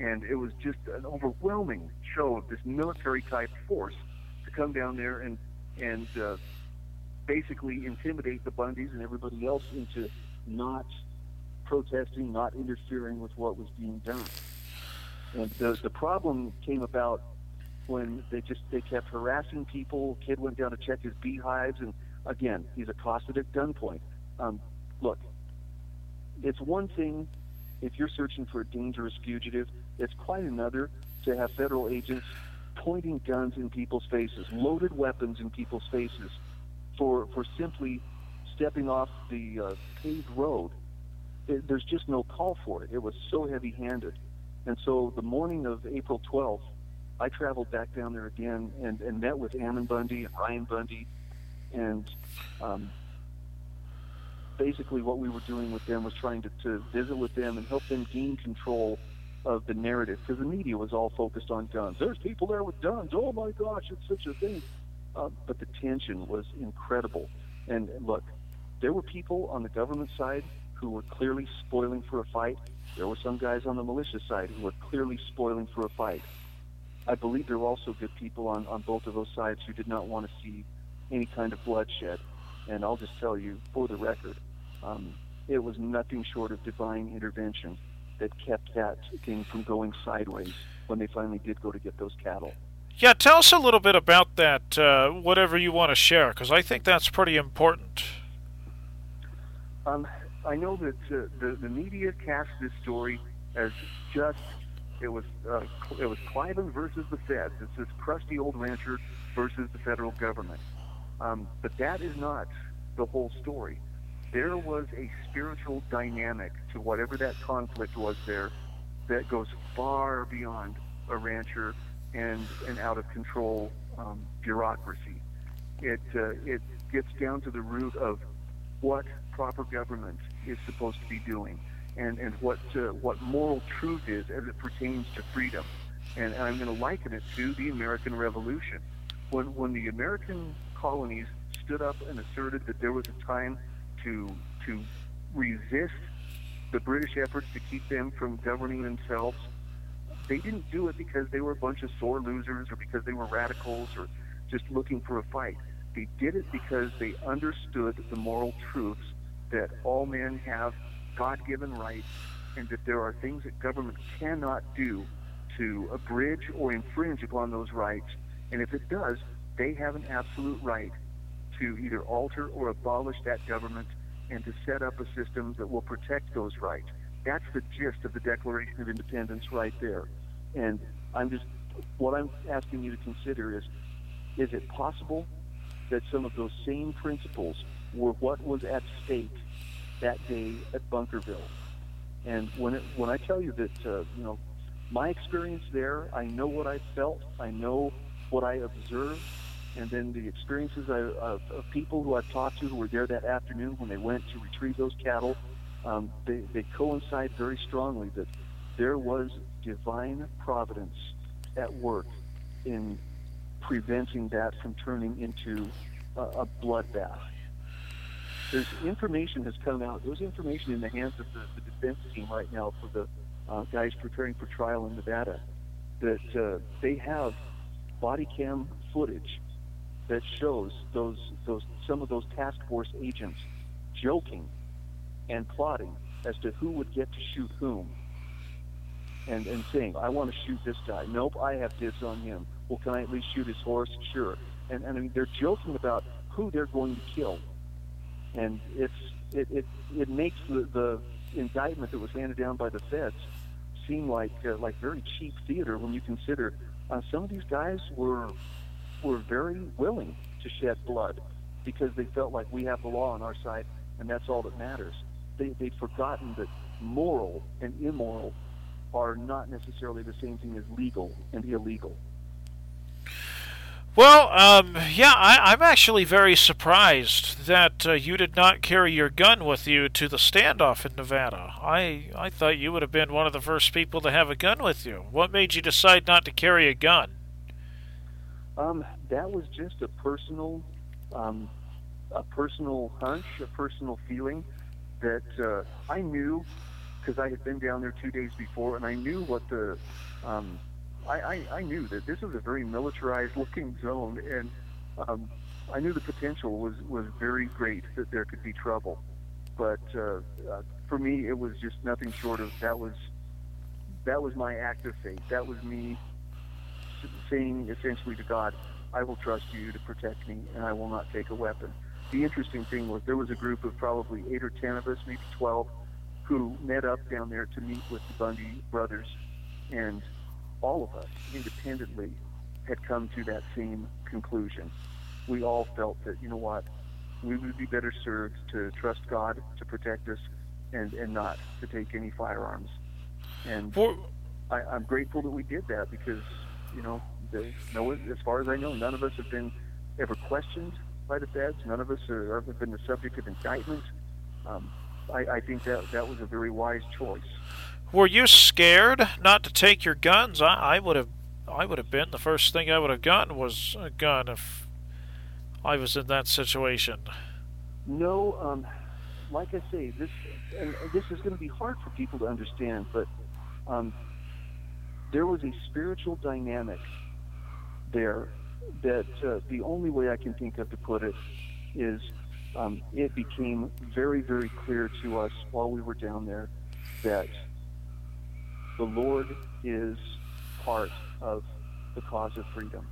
And it was just an overwhelming show of this military type force to come down there and and uh, basically intimidate the Bundys and everybody else into not protesting, not interfering with what was being done. And the the problem came about when they just they kept harassing people. Kid went down to check his beehives, and again, he's accosted at gunpoint. Um, look, it's one thing if you're searching for a dangerous fugitive. It's quite another to have federal agents pointing guns in people's faces, loaded weapons in people's faces, for for simply stepping off the uh, paved road. It, there's just no call for it. It was so heavy-handed, and so the morning of April 12th, I traveled back down there again and, and met with Ammon Bundy and Ryan Bundy, and um, basically what we were doing with them was trying to, to visit with them and help them gain control of the narrative because the media was all focused on guns. There's people there with guns. Oh my gosh, it's such a thing. Uh, but the tension was incredible. And look, there were people on the government side who were clearly spoiling for a fight. There were some guys on the militia side who were clearly spoiling for a fight. I believe there were also good people on, on both of those sides who did not want to see any kind of bloodshed. And I'll just tell you, for the record, um, it was nothing short of divine intervention that kept that thing from going sideways when they finally did go to get those cattle. Yeah, tell us a little bit about that, uh, whatever you want to share, because I think that's pretty important. Um, I know that uh, the the media cast this story as just it was uh, it was Cliven versus the feds. It's this crusty old rancher versus the federal government. Um, but that is not the whole story. There was a spiritual dynamic to whatever that conflict was there that goes far beyond a rancher and an out of control um, bureaucracy. It uh, it gets down to the root of what proper government is supposed to be doing, and and what uh, what moral truth is as it pertains to freedom. And I'm going to liken it to the American Revolution, when when the American colonies stood up and asserted that there was a time to to resist the British efforts to keep them from governing themselves. They didn't do it because they were a bunch of sore losers or because they were radicals or just looking for a fight. They did it because they understood the moral truths that all men have God given rights and that there are things that government cannot do to abridge or infringe upon those rights. And if it does, they have an absolute right to either alter or abolish that government and to set up a system that will protect those rights. That's the gist of the Declaration of Independence right there. And I'm just, what I'm asking you to consider is, is it possible that some of those same principles were what was at stake that day at Bunkerville? And when it, when I tell you that, uh, you know, my experience there, I know what I felt, I know what I observed, and then the experiences of, of people who I've talked to who were there that afternoon when they went to retrieve those cattle, um, they, they coincide very strongly that there was divine providence at work in preventing that from turning into a, a bloodbath. There's information has come out. There's information in the hands of the, the defense team right now for the uh, guys preparing for trial in Nevada that uh, they have body cam footage that shows those those some of those task force agents joking and plotting as to who would get to shoot whom and, and saying, I want to shoot this guy. Nope, I have dibs on him. Well, can I at least shoot his horse? Sure. And, and I mean, they're joking about who they're going to kill. And it's, it, it, it makes the, the indictment that was handed down by the feds seem like, uh, like very cheap theater when you consider uh, some of these guys were, were very willing to shed blood because they felt like we have the law on our side and that's all that matters. They, they'd forgotten that moral and immoral are not necessarily the same thing as legal and illegal. Well, um, yeah, I, am actually very surprised that uh, you did not carry your gun with you to the standoff in Nevada. I, I thought you would have been one of the first people to have a gun with you. What made you decide not to carry a gun? Um, that was just a personal, um, a personal hunch, a personal feeling that uh, I knew because I had been down there two days before, and I knew what the um, I, I, I knew that this was a very militarized looking zone, and um, I knew the potential was was very great that there could be trouble. But uh, uh, for me, it was just nothing short of that was that was my act of faith. That was me saying essentially to God, "I will trust you to protect me, and I will not take a weapon." The interesting thing was there was a group of probably eight or ten of us, maybe twelve, who met up down there to meet with the Bundy brothers, and all of us independently had come to that same conclusion. We all felt that, you know what, we would be better served to trust God to protect us and, and not to take any firearms. And For, I, I'm grateful that we did that because, you know, the, no, as far as I know, none of us have been ever questioned by the feds. None of us are, have been the subject of indictment. Um, I, I think that that was a very wise choice. Were you scared not to take your guns? I, I would have. I would have been the first thing I would have gotten was a gun if I was in that situation. No, um, like I say, this and this is going to be hard for people to understand, but um, there was a spiritual dynamic there that uh, the only way I can think of to put it is um, it became very, very clear to us while we were down there that the Lord is part of the cause of freedom.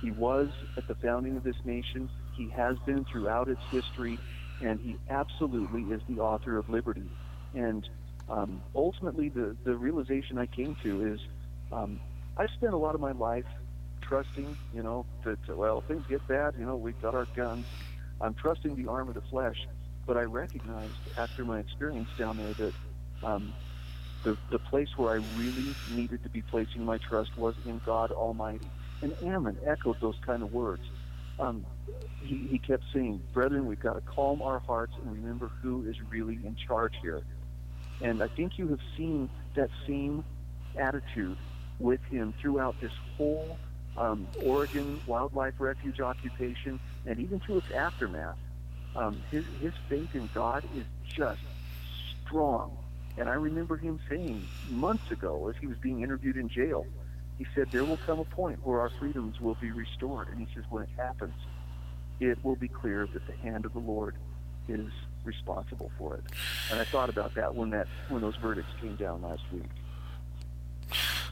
He was at the founding of this nation. He has been throughout its history, and he absolutely is the author of liberty. And um, ultimately, the, the realization I came to is um, I've spent a lot of my life trusting, you know, that, well, things get bad, you know, we've got our guns I'm trusting the arm of the flesh, but I recognized after my experience down there that um, the, the place where I really needed to be placing my trust was in God Almighty. And Ammon echoed those kind of words. Um, he, he kept saying, Brethren, we've got to calm our hearts and remember who is really in charge here. And I think you have seen that same attitude with him throughout this whole um, Oregon Wildlife Refuge occupation, and even to its aftermath. Um, his, his faith in God is just strong. And I remember him saying months ago, as he was being interviewed in jail, he said, There will come a point where our freedoms will be restored. And he says, When it happens, it will be clear that the hand of the Lord is responsible for it. And I thought about that when that when those verdicts came down last week.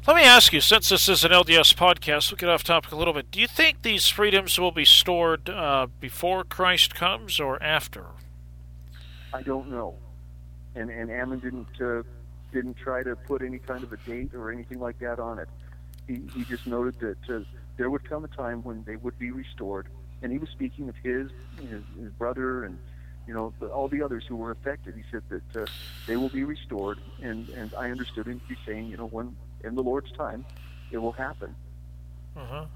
Let me ask you, since this is an LDS podcast, we'll get off topic a little bit. Do you think these freedoms will be stored uh, before Christ comes or after? I don't know. And and Ammon didn't uh, didn't try to put any kind of a date or anything like that on it. He he just noted that uh, there would come a time when they would be restored, and he was speaking of his his, his brother and you know all the others who were affected. He said that uh, they will be restored, and and I understood him to be saying, you know, when in the Lord's time, it will happen. Uh-huh.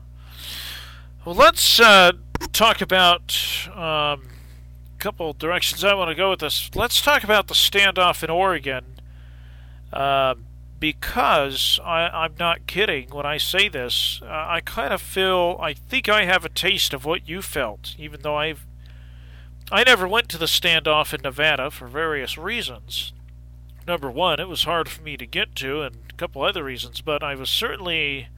Well, let's uh, talk about um, a couple directions I want to go with this. Let's talk about the standoff in Oregon. Uh, because I, am not kidding when I say this. Uh, I kind of feel, I think I have a taste of what you felt, even though I've, I never went to the standoff in Nevada for various reasons number one, it was hard for me to get to, and a couple other reasons, but I was certainly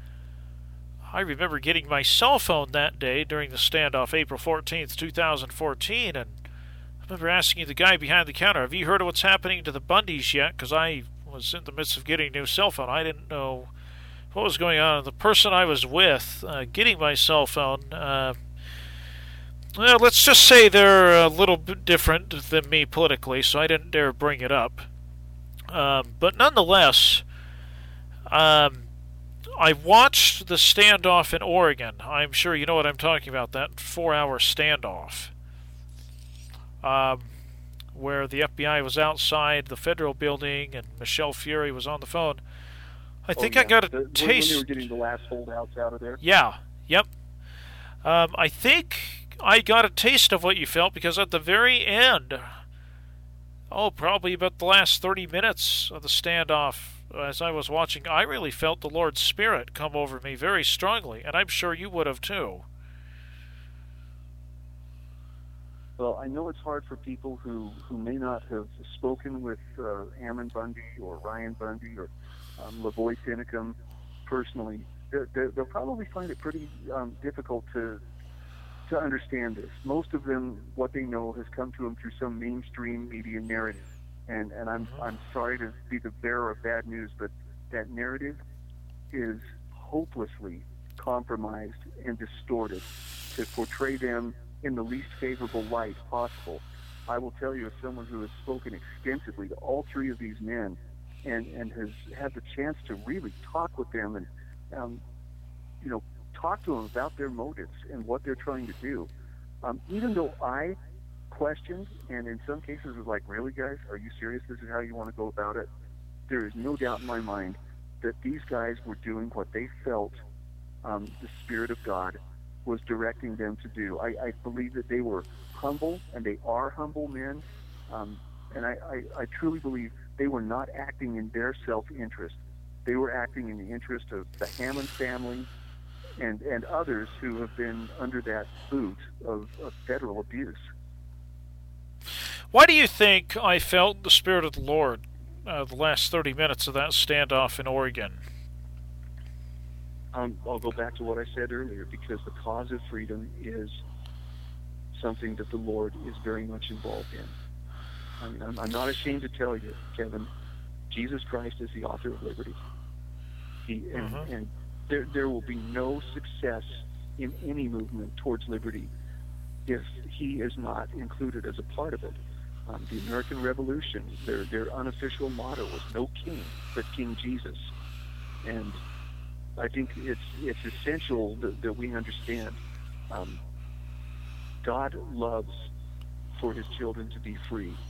I remember getting my cell phone that day during the standoff, April 14th, 2014, and I remember asking the guy behind the counter, Have you heard of what's happening to the Bundys yet? Because I was in the midst of getting a new cell phone. I didn't know what was going on. The person I was with uh, getting my cell phone, uh, well, let's just say they're a little bit different than me politically, so I didn't dare bring it up. Um, but nonetheless, um, I watched the standoff in Oregon. I'm sure you know what I'm talking about. That four-hour standoff, um, where the FBI was outside the federal building and Michele Fiore was on the phone. I Oh, think yeah. I got a The- taste. When they were getting the last holdouts out of there. Yeah. Yep. Um, I think I got a taste of what you felt because at the very end, oh, probably about the last 30 minutes of the standoff, as I was watching, I really felt the Lord's Spirit come over me very strongly, and I'm sure you would have too. Well, I know it's hard for people who, who may not have spoken with uh, Ammon Bundy or Ryan Bundy or um, Lavoy Finicum personally. They're, they'll probably find it pretty um, difficult to to understand this. Most of them, what they know, has come to them through some mainstream media narrative, and and I'm I'm sorry to be the bearer of bad news, but that narrative is hopelessly compromised and distorted to portray them in the least favorable light possible. I will tell you, as someone who has spoken extensively to all three of these men, and and has had the chance to really talk with them and um, you know talk to them about their motives and what they're trying to do. Um, even though I questioned and in some cases was like, really guys, are you serious? This is how you want to go about it? There is no doubt in my mind that these guys were doing what they felt um, the Spirit of God was directing them to do. I, I believe that they were humble, and they are humble men. Um, and I, I, I truly believe they were not acting in their self-interest. They were acting in the interest of the Hammond family and, and others who have been under that boot of, of federal abuse. Why do you think I felt the Spirit of the Lord uh, the last 30 minutes of that standoff in Oregon? Um, I'll go back to what I said earlier because the cause of freedom is something that the Lord is very much involved in. I mean, I'm, I'm not ashamed to tell you, Kevin, Jesus Christ is the author of liberty. He, and, Mhm. and there, there will be no success in any movement towards liberty if he is not included as a part of it. Um, the American Revolution, their, their unofficial motto was no king but King Jesus. And I think it's it's essential that, that we understand um, God loves for His children to be free,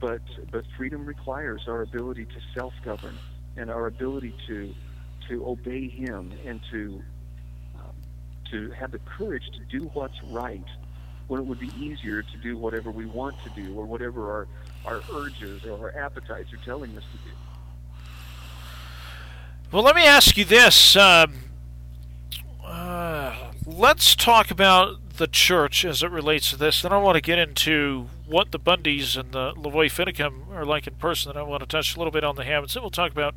but but freedom requires our ability to self-govern and our ability to to obey Him and to um, to have the courage to do what's right when it would be easier to do whatever we want to do or whatever our our urges or our appetites are telling us to do. Well, let me ask you this. Um, uh, let's talk about the church as it relates to this. Then I want to get into what the Bundys and the Lavoy Finicum are like in person. Then I want to touch a little bit on the habits. Then we'll talk about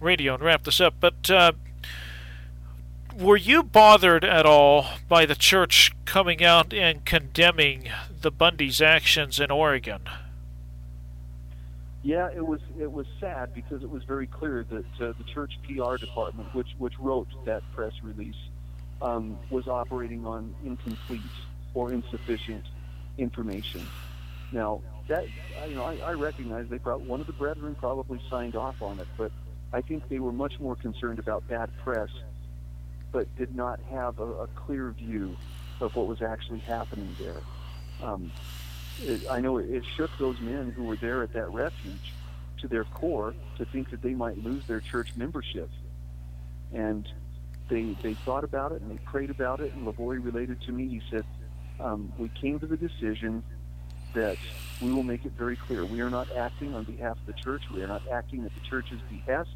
radio and wrap this up. But uh, were you bothered at all by the church coming out and condemning the Bundys' actions in Oregon? Yeah, it was it was sad because it was very clear that uh, the church PR department, which which wrote that press release, um, was operating on incomplete or insufficient information. Now that you know, I, I recognize they brought one of the brethren probably signed off on it, but I think they were much more concerned about bad press, but did not have a, a clear view of what was actually happening there. Um, it, I know it, it shook those men who were there at that refuge to their core to think that they might lose their church membership. And they they thought about it and they prayed about it. And Lavoy related to me. He said, um, "We came to the decision that we will make it very clear. We are not acting on behalf of the church. We are not acting at the church's behest.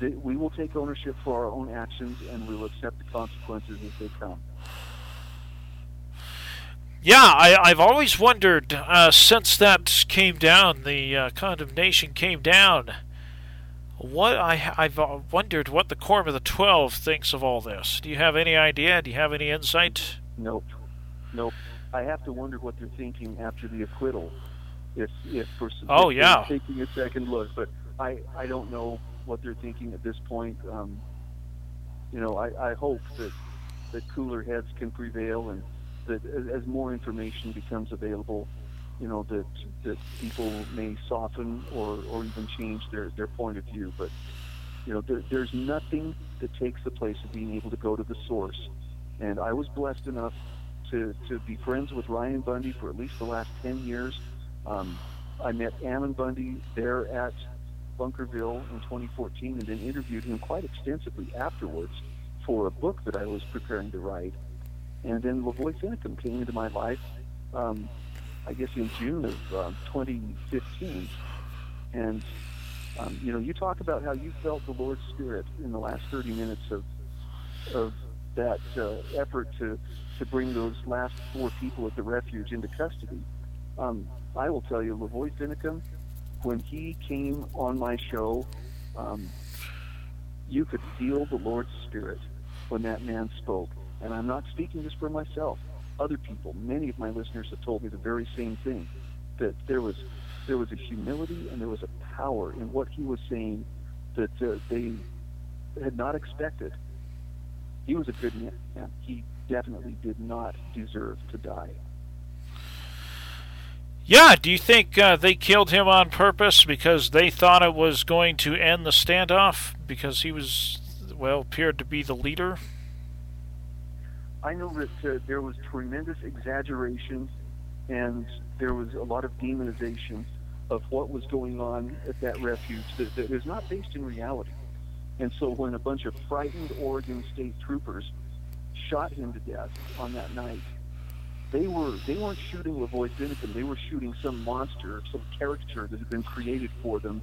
That we will take ownership for our own actions and we will accept the consequences as they come." Yeah, I, I've always wondered uh, since that came down, the uh, condemnation came down. What I I've uh, wondered what the Quorum of the Twelve thinks of all this. Do you have any idea? Do you have any insight? Nope, nope. I have to wonder what they're thinking after the acquittal. If if for oh if yeah, taking a second look, but I I don't know what they're thinking at this point. Um, you know, I, I hope that that cooler heads can prevail and that as, as more information becomes available, you know, that that people may soften or, or even change their, their point of view. But you know, there, there's nothing that takes the place of being able to go to the source. And I was blessed enough to, to be friends with Ryan Bundy for at least the last 10 years. Um, I met Ammon Bundy there at Bunkerville in 2014 and then interviewed him quite extensively afterwards for a book that I was preparing to write. And then Lavoy Finicum came into my life, um, I guess in June of uh, 2015. And, um, you know, you talk about how you felt the Lord's Spirit in the last 30 minutes of, of that uh, effort to, to bring those last four people at the refuge into custody. Um, I will tell you, Lavoy Finicum, when he came on my show, um, you could feel the Lord's Spirit when that man spoke. And I'm not speaking just for myself. Other people, many of my listeners have told me the very same thing, that there was there was a humility and there was a power in what he was saying that uh, they had not expected. He was a good man. He definitely did not deserve to die. Yeah, do you think uh, they killed him on purpose because they thought it was going to end the standoff because he was, well, appeared to be the leader? I know that uh, there was tremendous exaggeration and there was a lot of demonization of what was going on at that refuge that, that is not based in reality. And so when a bunch of frightened Oregon State troopers shot him to death on that night, they were they weren't shooting Lavoy Finicum. They were shooting some monster, some caricature that had been created for them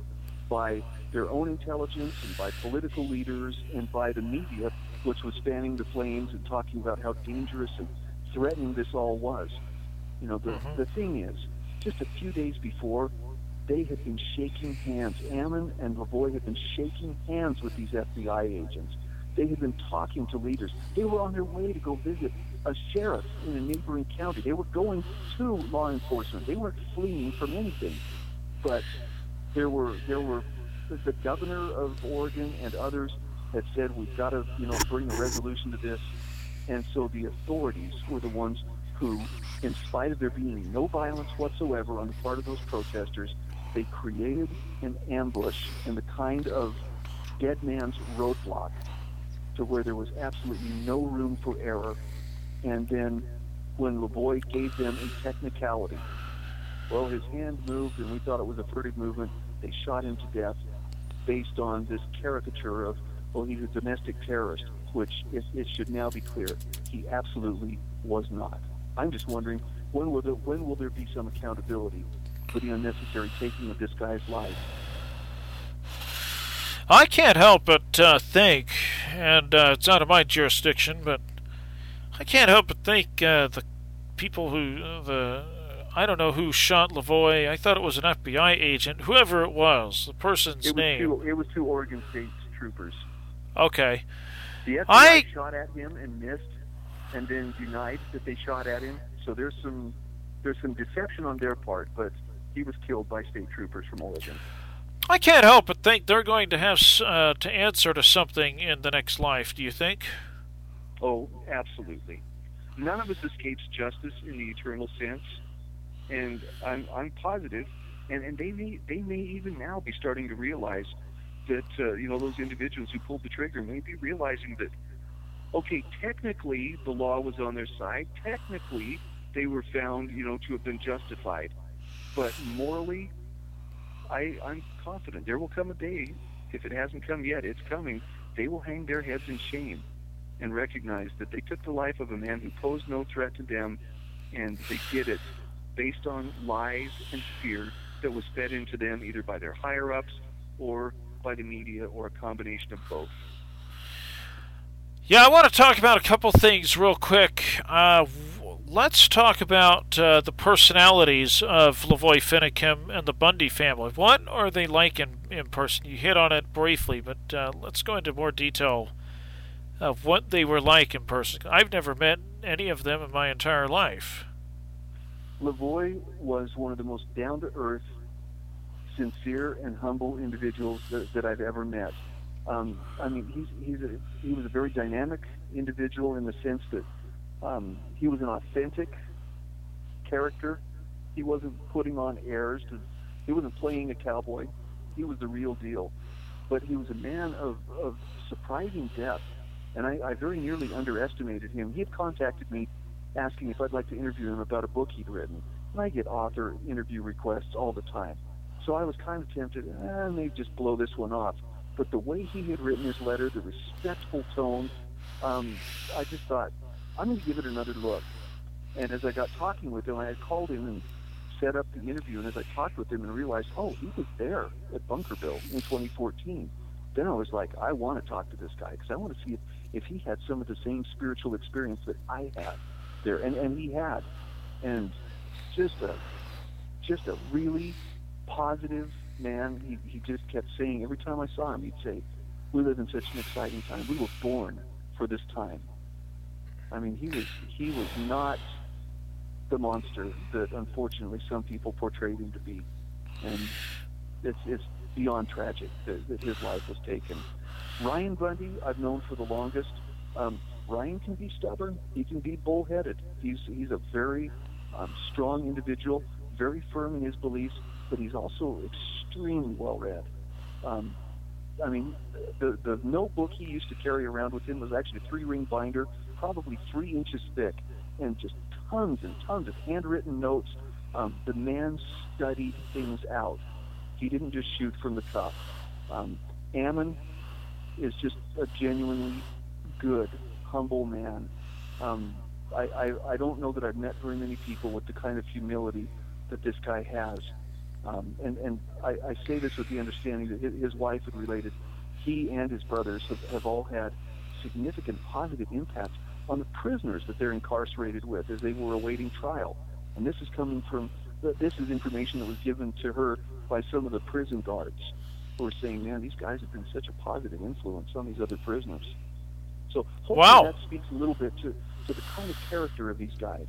by their own intelligence and by political leaders and by the media which was fanning the flames and talking about how dangerous and threatening this all was. You know, the, mm-hmm. the thing is, just a few days before, they had been shaking hands. Ammon and Lavoy had been shaking hands with these FBI agents. They had been talking to leaders. They were on their way to go visit a sheriff in a neighboring county. They were going to law enforcement. They weren't fleeing from anything. But there were there were the governor of Oregon and others had said we've got to, you know, bring a resolution to this. And so the authorities were the ones who, in spite of there being no violence whatsoever on the part of those protesters, they created an ambush and the kind of dead man's roadblock to where there was absolutely no room for error. And then when Lavoy gave them a technicality, well, his hand moved and we thought it was a furtive movement. They shot him to death based on this caricature of well, he's a domestic terrorist, which it, it should now be clear he absolutely was not. I'm just wondering when will there, when will there be some accountability for the unnecessary taking of this guy's life? I can't help but uh, think, and uh, it's out of my jurisdiction, but I can't help but think uh, the people who uh, the I don't know who shot Lavoy. I thought it was an FBI agent, whoever it was, the person's it was name. Two, it was two Oregon State troopers. Okay. The FBI I... shot at him and missed, and then denied that they shot at him. So there's some there's some deception on their part, but he was killed by state troopers from Oregon. I can't help but think they're going to have uh, to answer to something in the next life. Do you think? Oh, absolutely. None of us escapes justice in the eternal sense, and I'm I'm positive, and and they may they may even now be starting to realize that uh, you know those individuals who pulled the trigger may be realizing that okay, technically the law was on their side. Technically, they were found you know to have been justified, but morally, I I'm confident there will come a day. If it hasn't come yet, it's coming. They will hang their heads in shame and recognize that they took the life of a man who posed no threat to them, and they did it based on lies and fear that was fed into them either by their higher ups or by the media or a combination of both. Yeah, I want to talk about a couple things real quick. Uh, let's talk about uh, the personalities of Lavoy Finicum and the Bundy family. What are they like in, in person? You hit on it briefly, but uh, let's go into more detail of what they were like in person. I've never met any of them in my entire life. Lavoy was one of the most down to earth, sincere, and humble individuals that, that I've ever met. Um, I mean, he's, he's a, he was a very dynamic individual in the sense that um, he was an authentic character. He wasn't putting on airs. To, he wasn't playing a cowboy. He was the real deal. But he was a man of, of surprising depth, and I, I very nearly underestimated him. He had contacted me asking if I'd like to interview him about a book he'd written, and I get author interview requests all the time. So I was kind of tempted, eh, maybe just blow this one off. But the way he had written his letter, the respectful tone, um, I just thought, I'm going to give it another look. And as I got talking with him, I had called him and set up the interview. And as I talked with him and realized, oh, he was there at Bunkerville in 2014, then I was like, I want to talk to this guy because I want to see if, if he had some of the same spiritual experience that I had there. And, and he had. And just a, just a really positive man. He, he just kept saying, every time I saw him, he'd say, we live in such an exciting time. We were born for this time. I mean, he was he was not the monster that unfortunately some people portrayed him to be, and it's it's beyond tragic that, that his life was taken. Ryan Bundy, I've known for the longest. Um, Ryan can be stubborn. He can be bullheaded. He's he's a very um, strong individual, very firm in his beliefs, but he's also extremely well read. Um, I mean, the the notebook he used to carry around with him was actually a three ring binder probably three inches thick, and just tons and tons of handwritten notes. Um, the man studied things out. He didn't just shoot from the cuff. Um, Ammon is just a genuinely good, humble man. Um, I, I, I don't know that I've met very many people with the kind of humility that this guy has. Um, and and I, I say this with the understanding that his wife had related. He and his brothers have, have all had significant positive impact on the prisoners that they're incarcerated with as they were awaiting trial. And this is coming from, this is information that was given to her by some of the prison guards who are saying, man, these guys have been such a positive influence on these other prisoners. So hopefully wow. that speaks a little bit to, to the kind of character of these guys.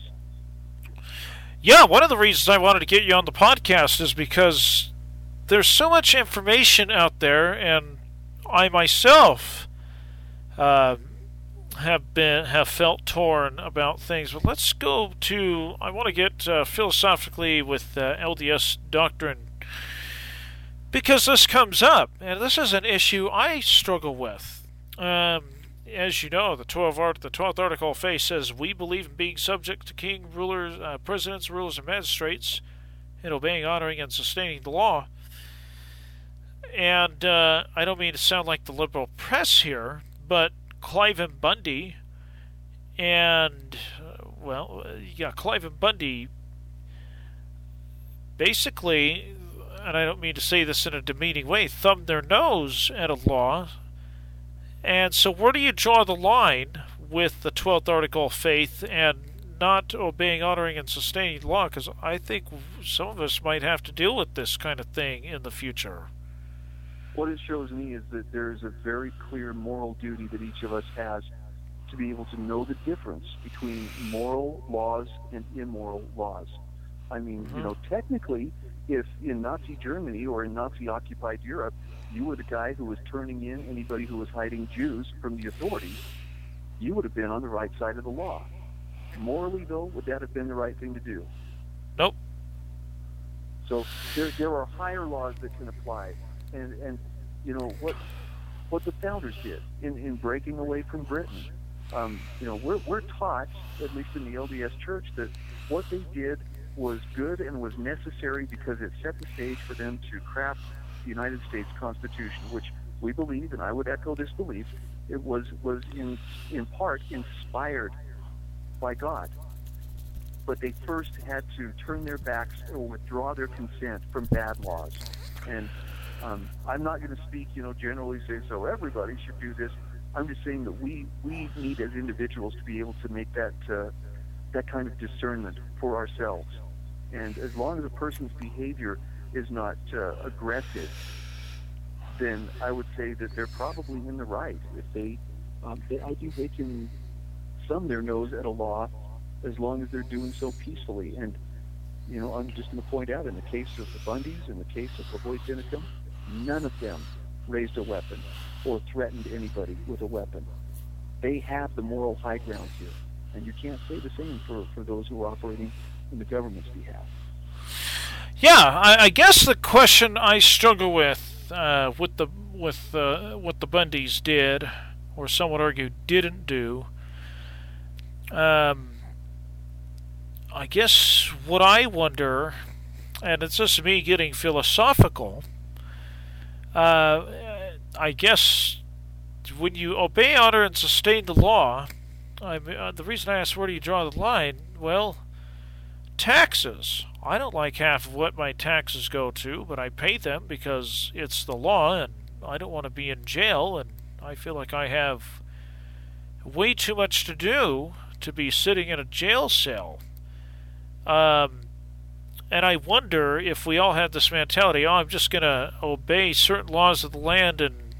Yeah, one of the reasons I wanted to get you on the podcast is because there's so much information out there, and I myself uh, have been have felt torn about things. But let's go to. I want to get uh, philosophically with uh, LDS doctrine because this comes up, and this is an issue I struggle with. Um, as you know, the 12 art, the 12th article of faith says we believe in being subject to king, rulers, uh, presidents, rulers, and magistrates, in obeying, honoring, and sustaining the law. And uh, I don't mean to sound like the liberal press here, but Cliven Bundy, and uh, well, yeah, Cliven Bundy. Basically, and I don't mean to say this in a demeaning way, thumbed their nose at a law. And so, where do you draw the line with the 12th article of faith and not obeying, honoring, and sustaining law? Because I think some of us might have to deal with this kind of thing in the future what it shows me is that there is a very clear moral duty that each of us has to be able to know the difference between moral laws and immoral laws. I mean, mm-hmm. you know, technically, if in Nazi Germany or in Nazi occupied Europe, you were the guy who was turning in anybody who was hiding Jews from the authorities, you would have been on the right side of the law. Morally, though, would that have been the right thing to do? Nope. So there, there are higher laws that can apply and and you know what what the founders did in in breaking away from Britain. Um, you know, we're we're taught, at least in the LDS Church, that what they did was good and was necessary because it set the stage for them to craft the United States Constitution, which we believe, and I would echo this belief, it was was in in part inspired by God. But they first had to turn their backs or withdraw their consent from bad laws. And um, I'm not going to speak, you know, generally say so everybody should do this. I'm just saying that we we need as individuals to be able to make that uh, that kind of discernment for ourselves. And as long as a person's behavior is not uh, aggressive, then I would say that they're probably in the right. If they, um, they, I think they can thumb their nose at a law as long as they're doing so peacefully. And you know, I'm just going to point out in the case of the Bundys, in the case of the LaVoy Finicum, none of them raised a weapon or threatened anybody with a weapon. They have the moral high ground here. And you can't say the same for, for those who are operating in the government's behalf. Yeah, I, I guess the question I struggle with uh, with the with uh, what the Bundys did, or some would argue didn't do. Um, I guess what I wonder, and it's just me getting philosophical. Uh, I guess when you obey, honor, and sustain the law, I mean, uh, the reason I ask where do you draw the line? Well, taxes. I don't like half of what my taxes go to, but I pay them because it's the law, and I don't want to be in jail, and I feel like I have way too much to do to be sitting in a jail cell. Um, and I wonder if we all had this mentality, oh, I'm just going to obey certain laws of the land and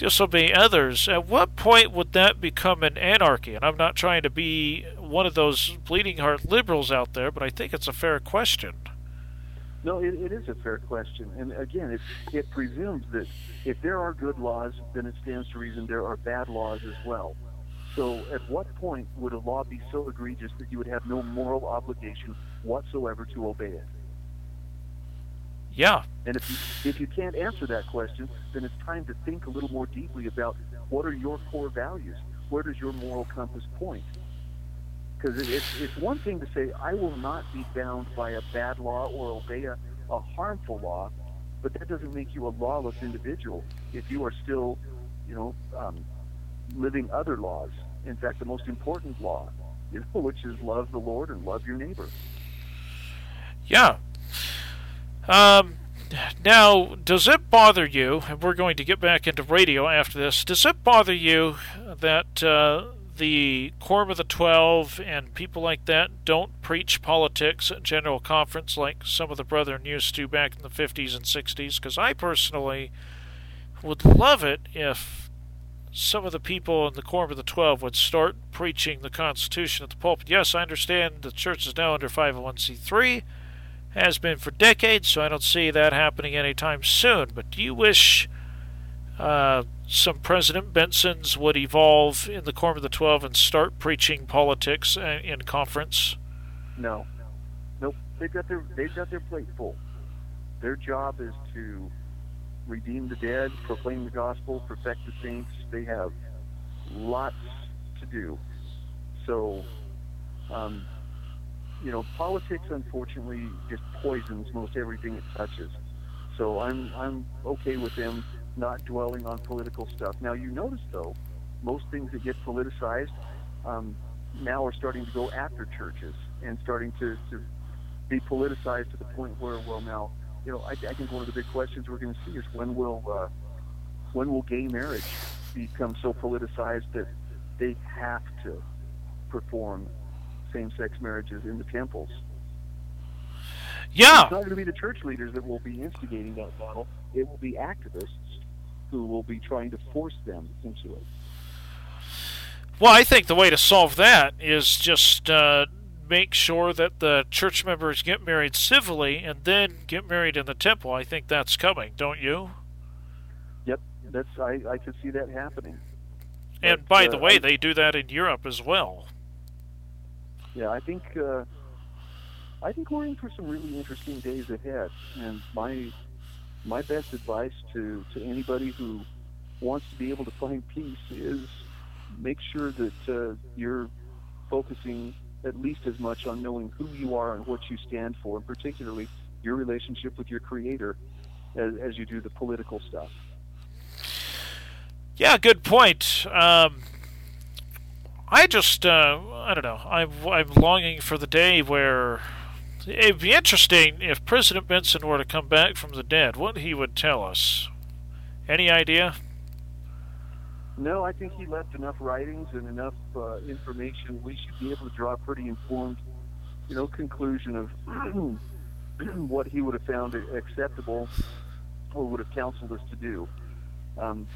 disobey others, at what point would that become an anarchy? And I'm not trying to be one of those bleeding heart liberals out there, but I think it's a fair question. No, it, it is a fair question. And again, it, it presumes that if there are good laws, then it stands to reason there are bad laws as well. So at what point would a law be so egregious that you would have no moral obligation whatsoever to obey it? Yeah. And if you, if you can't answer that question, then it's time to think a little more deeply about what are your core values? Where does your moral compass point? Because it's, it's one thing to say, I will not be bound by a bad law or obey a, a harmful law, but that doesn't make you a lawless individual if you are still, you know, um, living other laws. In fact, the most important law, you know, which is love the Lord and love your neighbor. Yeah, um, now, does it bother you, and we're going to get back into radio after this, does it bother you that uh, the Quorum of the Twelve and people like that don't preach politics at General Conference like some of the brethren used to back in the 50s and 60s? Because I personally would love it if some of the people in the Quorum of the Twelve would start preaching the Constitution at the pulpit. Yes, I understand the church is now under 501c3 has been for decades, so I don't see that happening anytime soon. But do you wish uh, some President Benson's would evolve in the Quorum of the Twelve and start preaching politics in conference? No, nope. They've got their they've got their plate full. Their job is to redeem the dead, proclaim the gospel, perfect the saints. They have lots to do. So um, you know, politics unfortunately just poisons most everything it touches. So I'm I'm okay with them not dwelling on political stuff. Now you notice though, most things that get politicized um, now are starting to go after churches and starting to, to be politicized to the point where well now you know I, I think one of the big questions we're going to see is when will uh, when will gay marriage become so politicized that they have to perform same-sex marriages in the temples. Yeah. It's not going to be the church leaders that will be instigating that battle. It will be activists who will be trying to force them into it. Well, I think the way to solve that is just uh, make sure that the church members get married civilly and then get married in the temple. I think that's coming, don't you? Yep, that's I, I can see that happening. And but, by uh, the way, I, they do that in Europe as well yeah, I think uh, I think we're in for some really interesting days ahead. And my my best advice to to anybody who wants to be able to find peace is make sure that uh, you're focusing at least as much on knowing who you are and what you stand for, and particularly your relationship with your Creator, as, as you do the political stuff. Yeah, good point. Um, I just, uh, I don't know. I'm, I'm longing for the day where it'd be interesting if President Benson were to come back from the dead. What he would tell us? Any idea? No, I think he left enough writings and enough uh, information. We should be able to draw a pretty informed, you know, conclusion of what he would have found acceptable or would have counseled us to do. Um,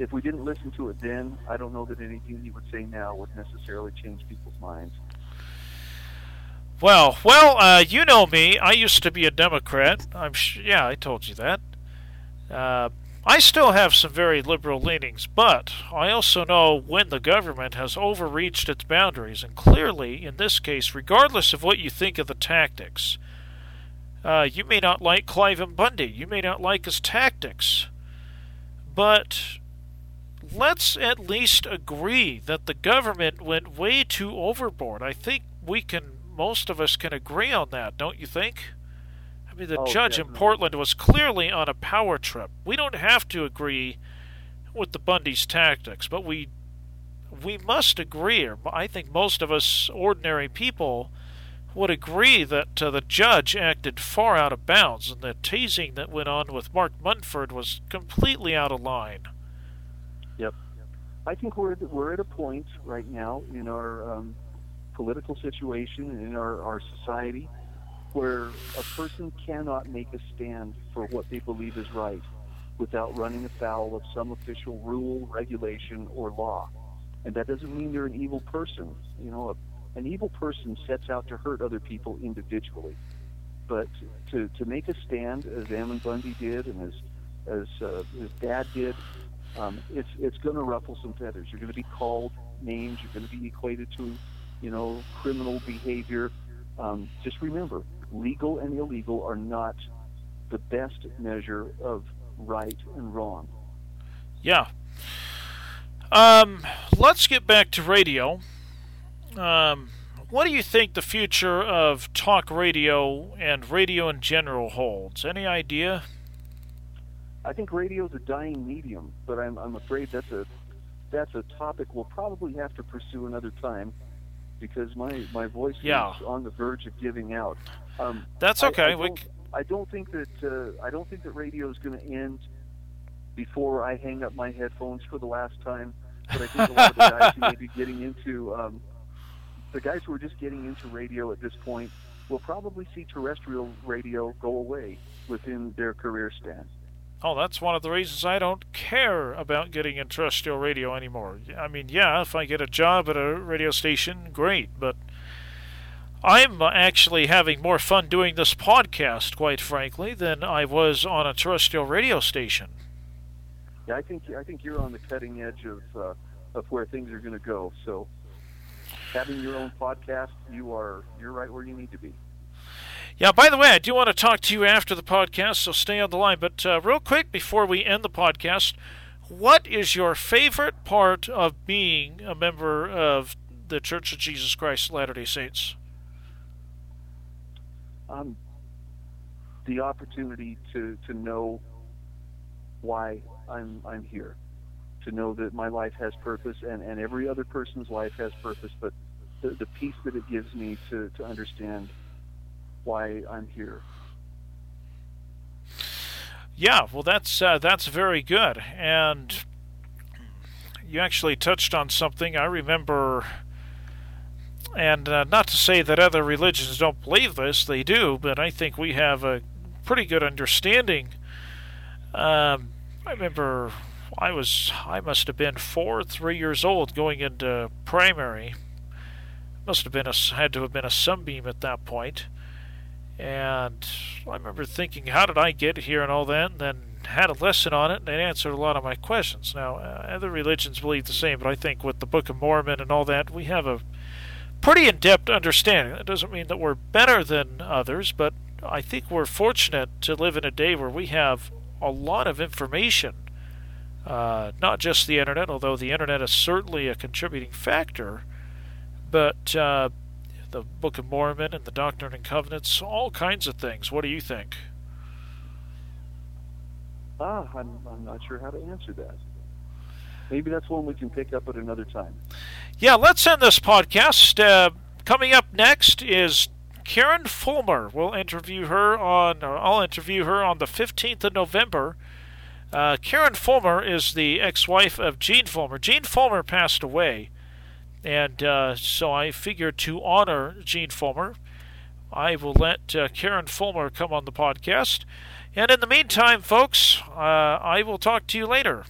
if we didn't listen to it then, I don't know that anything he would say now would necessarily change people's minds. Well, well, uh, you know me. I used to be a Democrat. I'm sh- yeah, I told you that. Uh, I still have some very liberal leanings, but I also know when the government has overreached its boundaries, and clearly, in this case, regardless of what you think of the tactics, uh, you may not like Cliven Bundy, you may not like his tactics, but let's at least agree that the government went way too overboard. I think we can, most of us can agree on that, don't you think? I mean, the oh, judge definitely. in Portland was clearly on a power trip. We don't have to agree with the Bundy's tactics, but we we must agree, or I think most of us ordinary people would agree that uh, the judge acted far out of bounds, and the teasing that went on with Mark Mumford was completely out of line. Yep, I think we're at, we're at a point right now in our um, political situation and in our, our society where a person cannot make a stand for what they believe is right without running afoul of some official rule, regulation, or law. And that doesn't mean they're an evil person. You know, a, an evil person sets out to hurt other people individually. But to, to make a stand, as Ammon Bundy did and as, as uh, his dad did, um, it's, it's going to ruffle some feathers. You're going to be called names. You're going to be equated to, you know, criminal behavior. Um, just remember, legal and illegal are not the best measure of right and wrong. Yeah. Um, let's get back to radio. Um, what do you think the future of talk radio and radio in general holds? Any idea? I think radio is a dying medium, but I'm, I'm afraid that's a that's a topic we'll probably have to pursue another time because my, my voice yeah. is on the verge of giving out. Um, That's okay. I, I, don't, I, don't, think that uh, I don't think that radio is going to end before I hang up my headphones for the last time. But I think a lot of the guys who may be getting into um, the guys who are just getting into radio at this point will probably see terrestrial radio go away within their career span. Oh, that's one of the reasons I don't care about getting in terrestrial radio anymore. I mean, yeah, if I get a job at a radio station, great, but I'm actually having more fun doing this podcast, quite frankly, than I was on a terrestrial radio station. Yeah, I think I think you're on the cutting edge of uh, of where things are going to go. So, having your own podcast, you are you're right where you need to be. Yeah, by the way, I do want to talk to you after the podcast, so stay on the line. But uh, real quick, before we end the podcast, what is your favorite part of being a member of the Church of Jesus Christ of Latter day Saints? Um, the opportunity to, to know why I'm, I'm here, to know that my life has purpose and, and every other person's life has purpose, but the, the peace that it gives me to, to understand why I'm here. Yeah, well, that's uh, that's very good, and you actually touched on something. I remember and uh, not to say that other religions don't believe this, they do, but I think we have a pretty good understanding. Um, I remember I was I must have been four, three years old going into primary. Must have been a had to have been a sunbeam at that point. And I remember thinking, how did I get here and all that? And then had a lesson on it, and it answered a lot of my questions. Now, uh, other religions believe the same, but I think with the Book of Mormon and all that, we have a pretty in depth understanding. That doesn't mean that we're better than others, but I think we're fortunate to live in a day where we have a lot of information. Uh, not just the internet, although the internet is certainly a contributing factor, but uh, the Book of Mormon and the Doctrine and Covenants, all kinds of things. What do you think? Ah, I'm, I'm not sure how to answer that. Maybe that's one we can pick up at another time yeah, let's end this podcast. Uh, coming up next is Karen Fullmer. We'll interview her on, I'll interview her on the 15th of November. Uh, Karen Fullmer is the ex-wife of Gene Fullmer. Gene Fullmer passed away, and uh, so I figured to honor Gene Fullmer, I will let uh, Karen Fulmer come on the podcast. And in the meantime, folks, uh, I will talk to you later.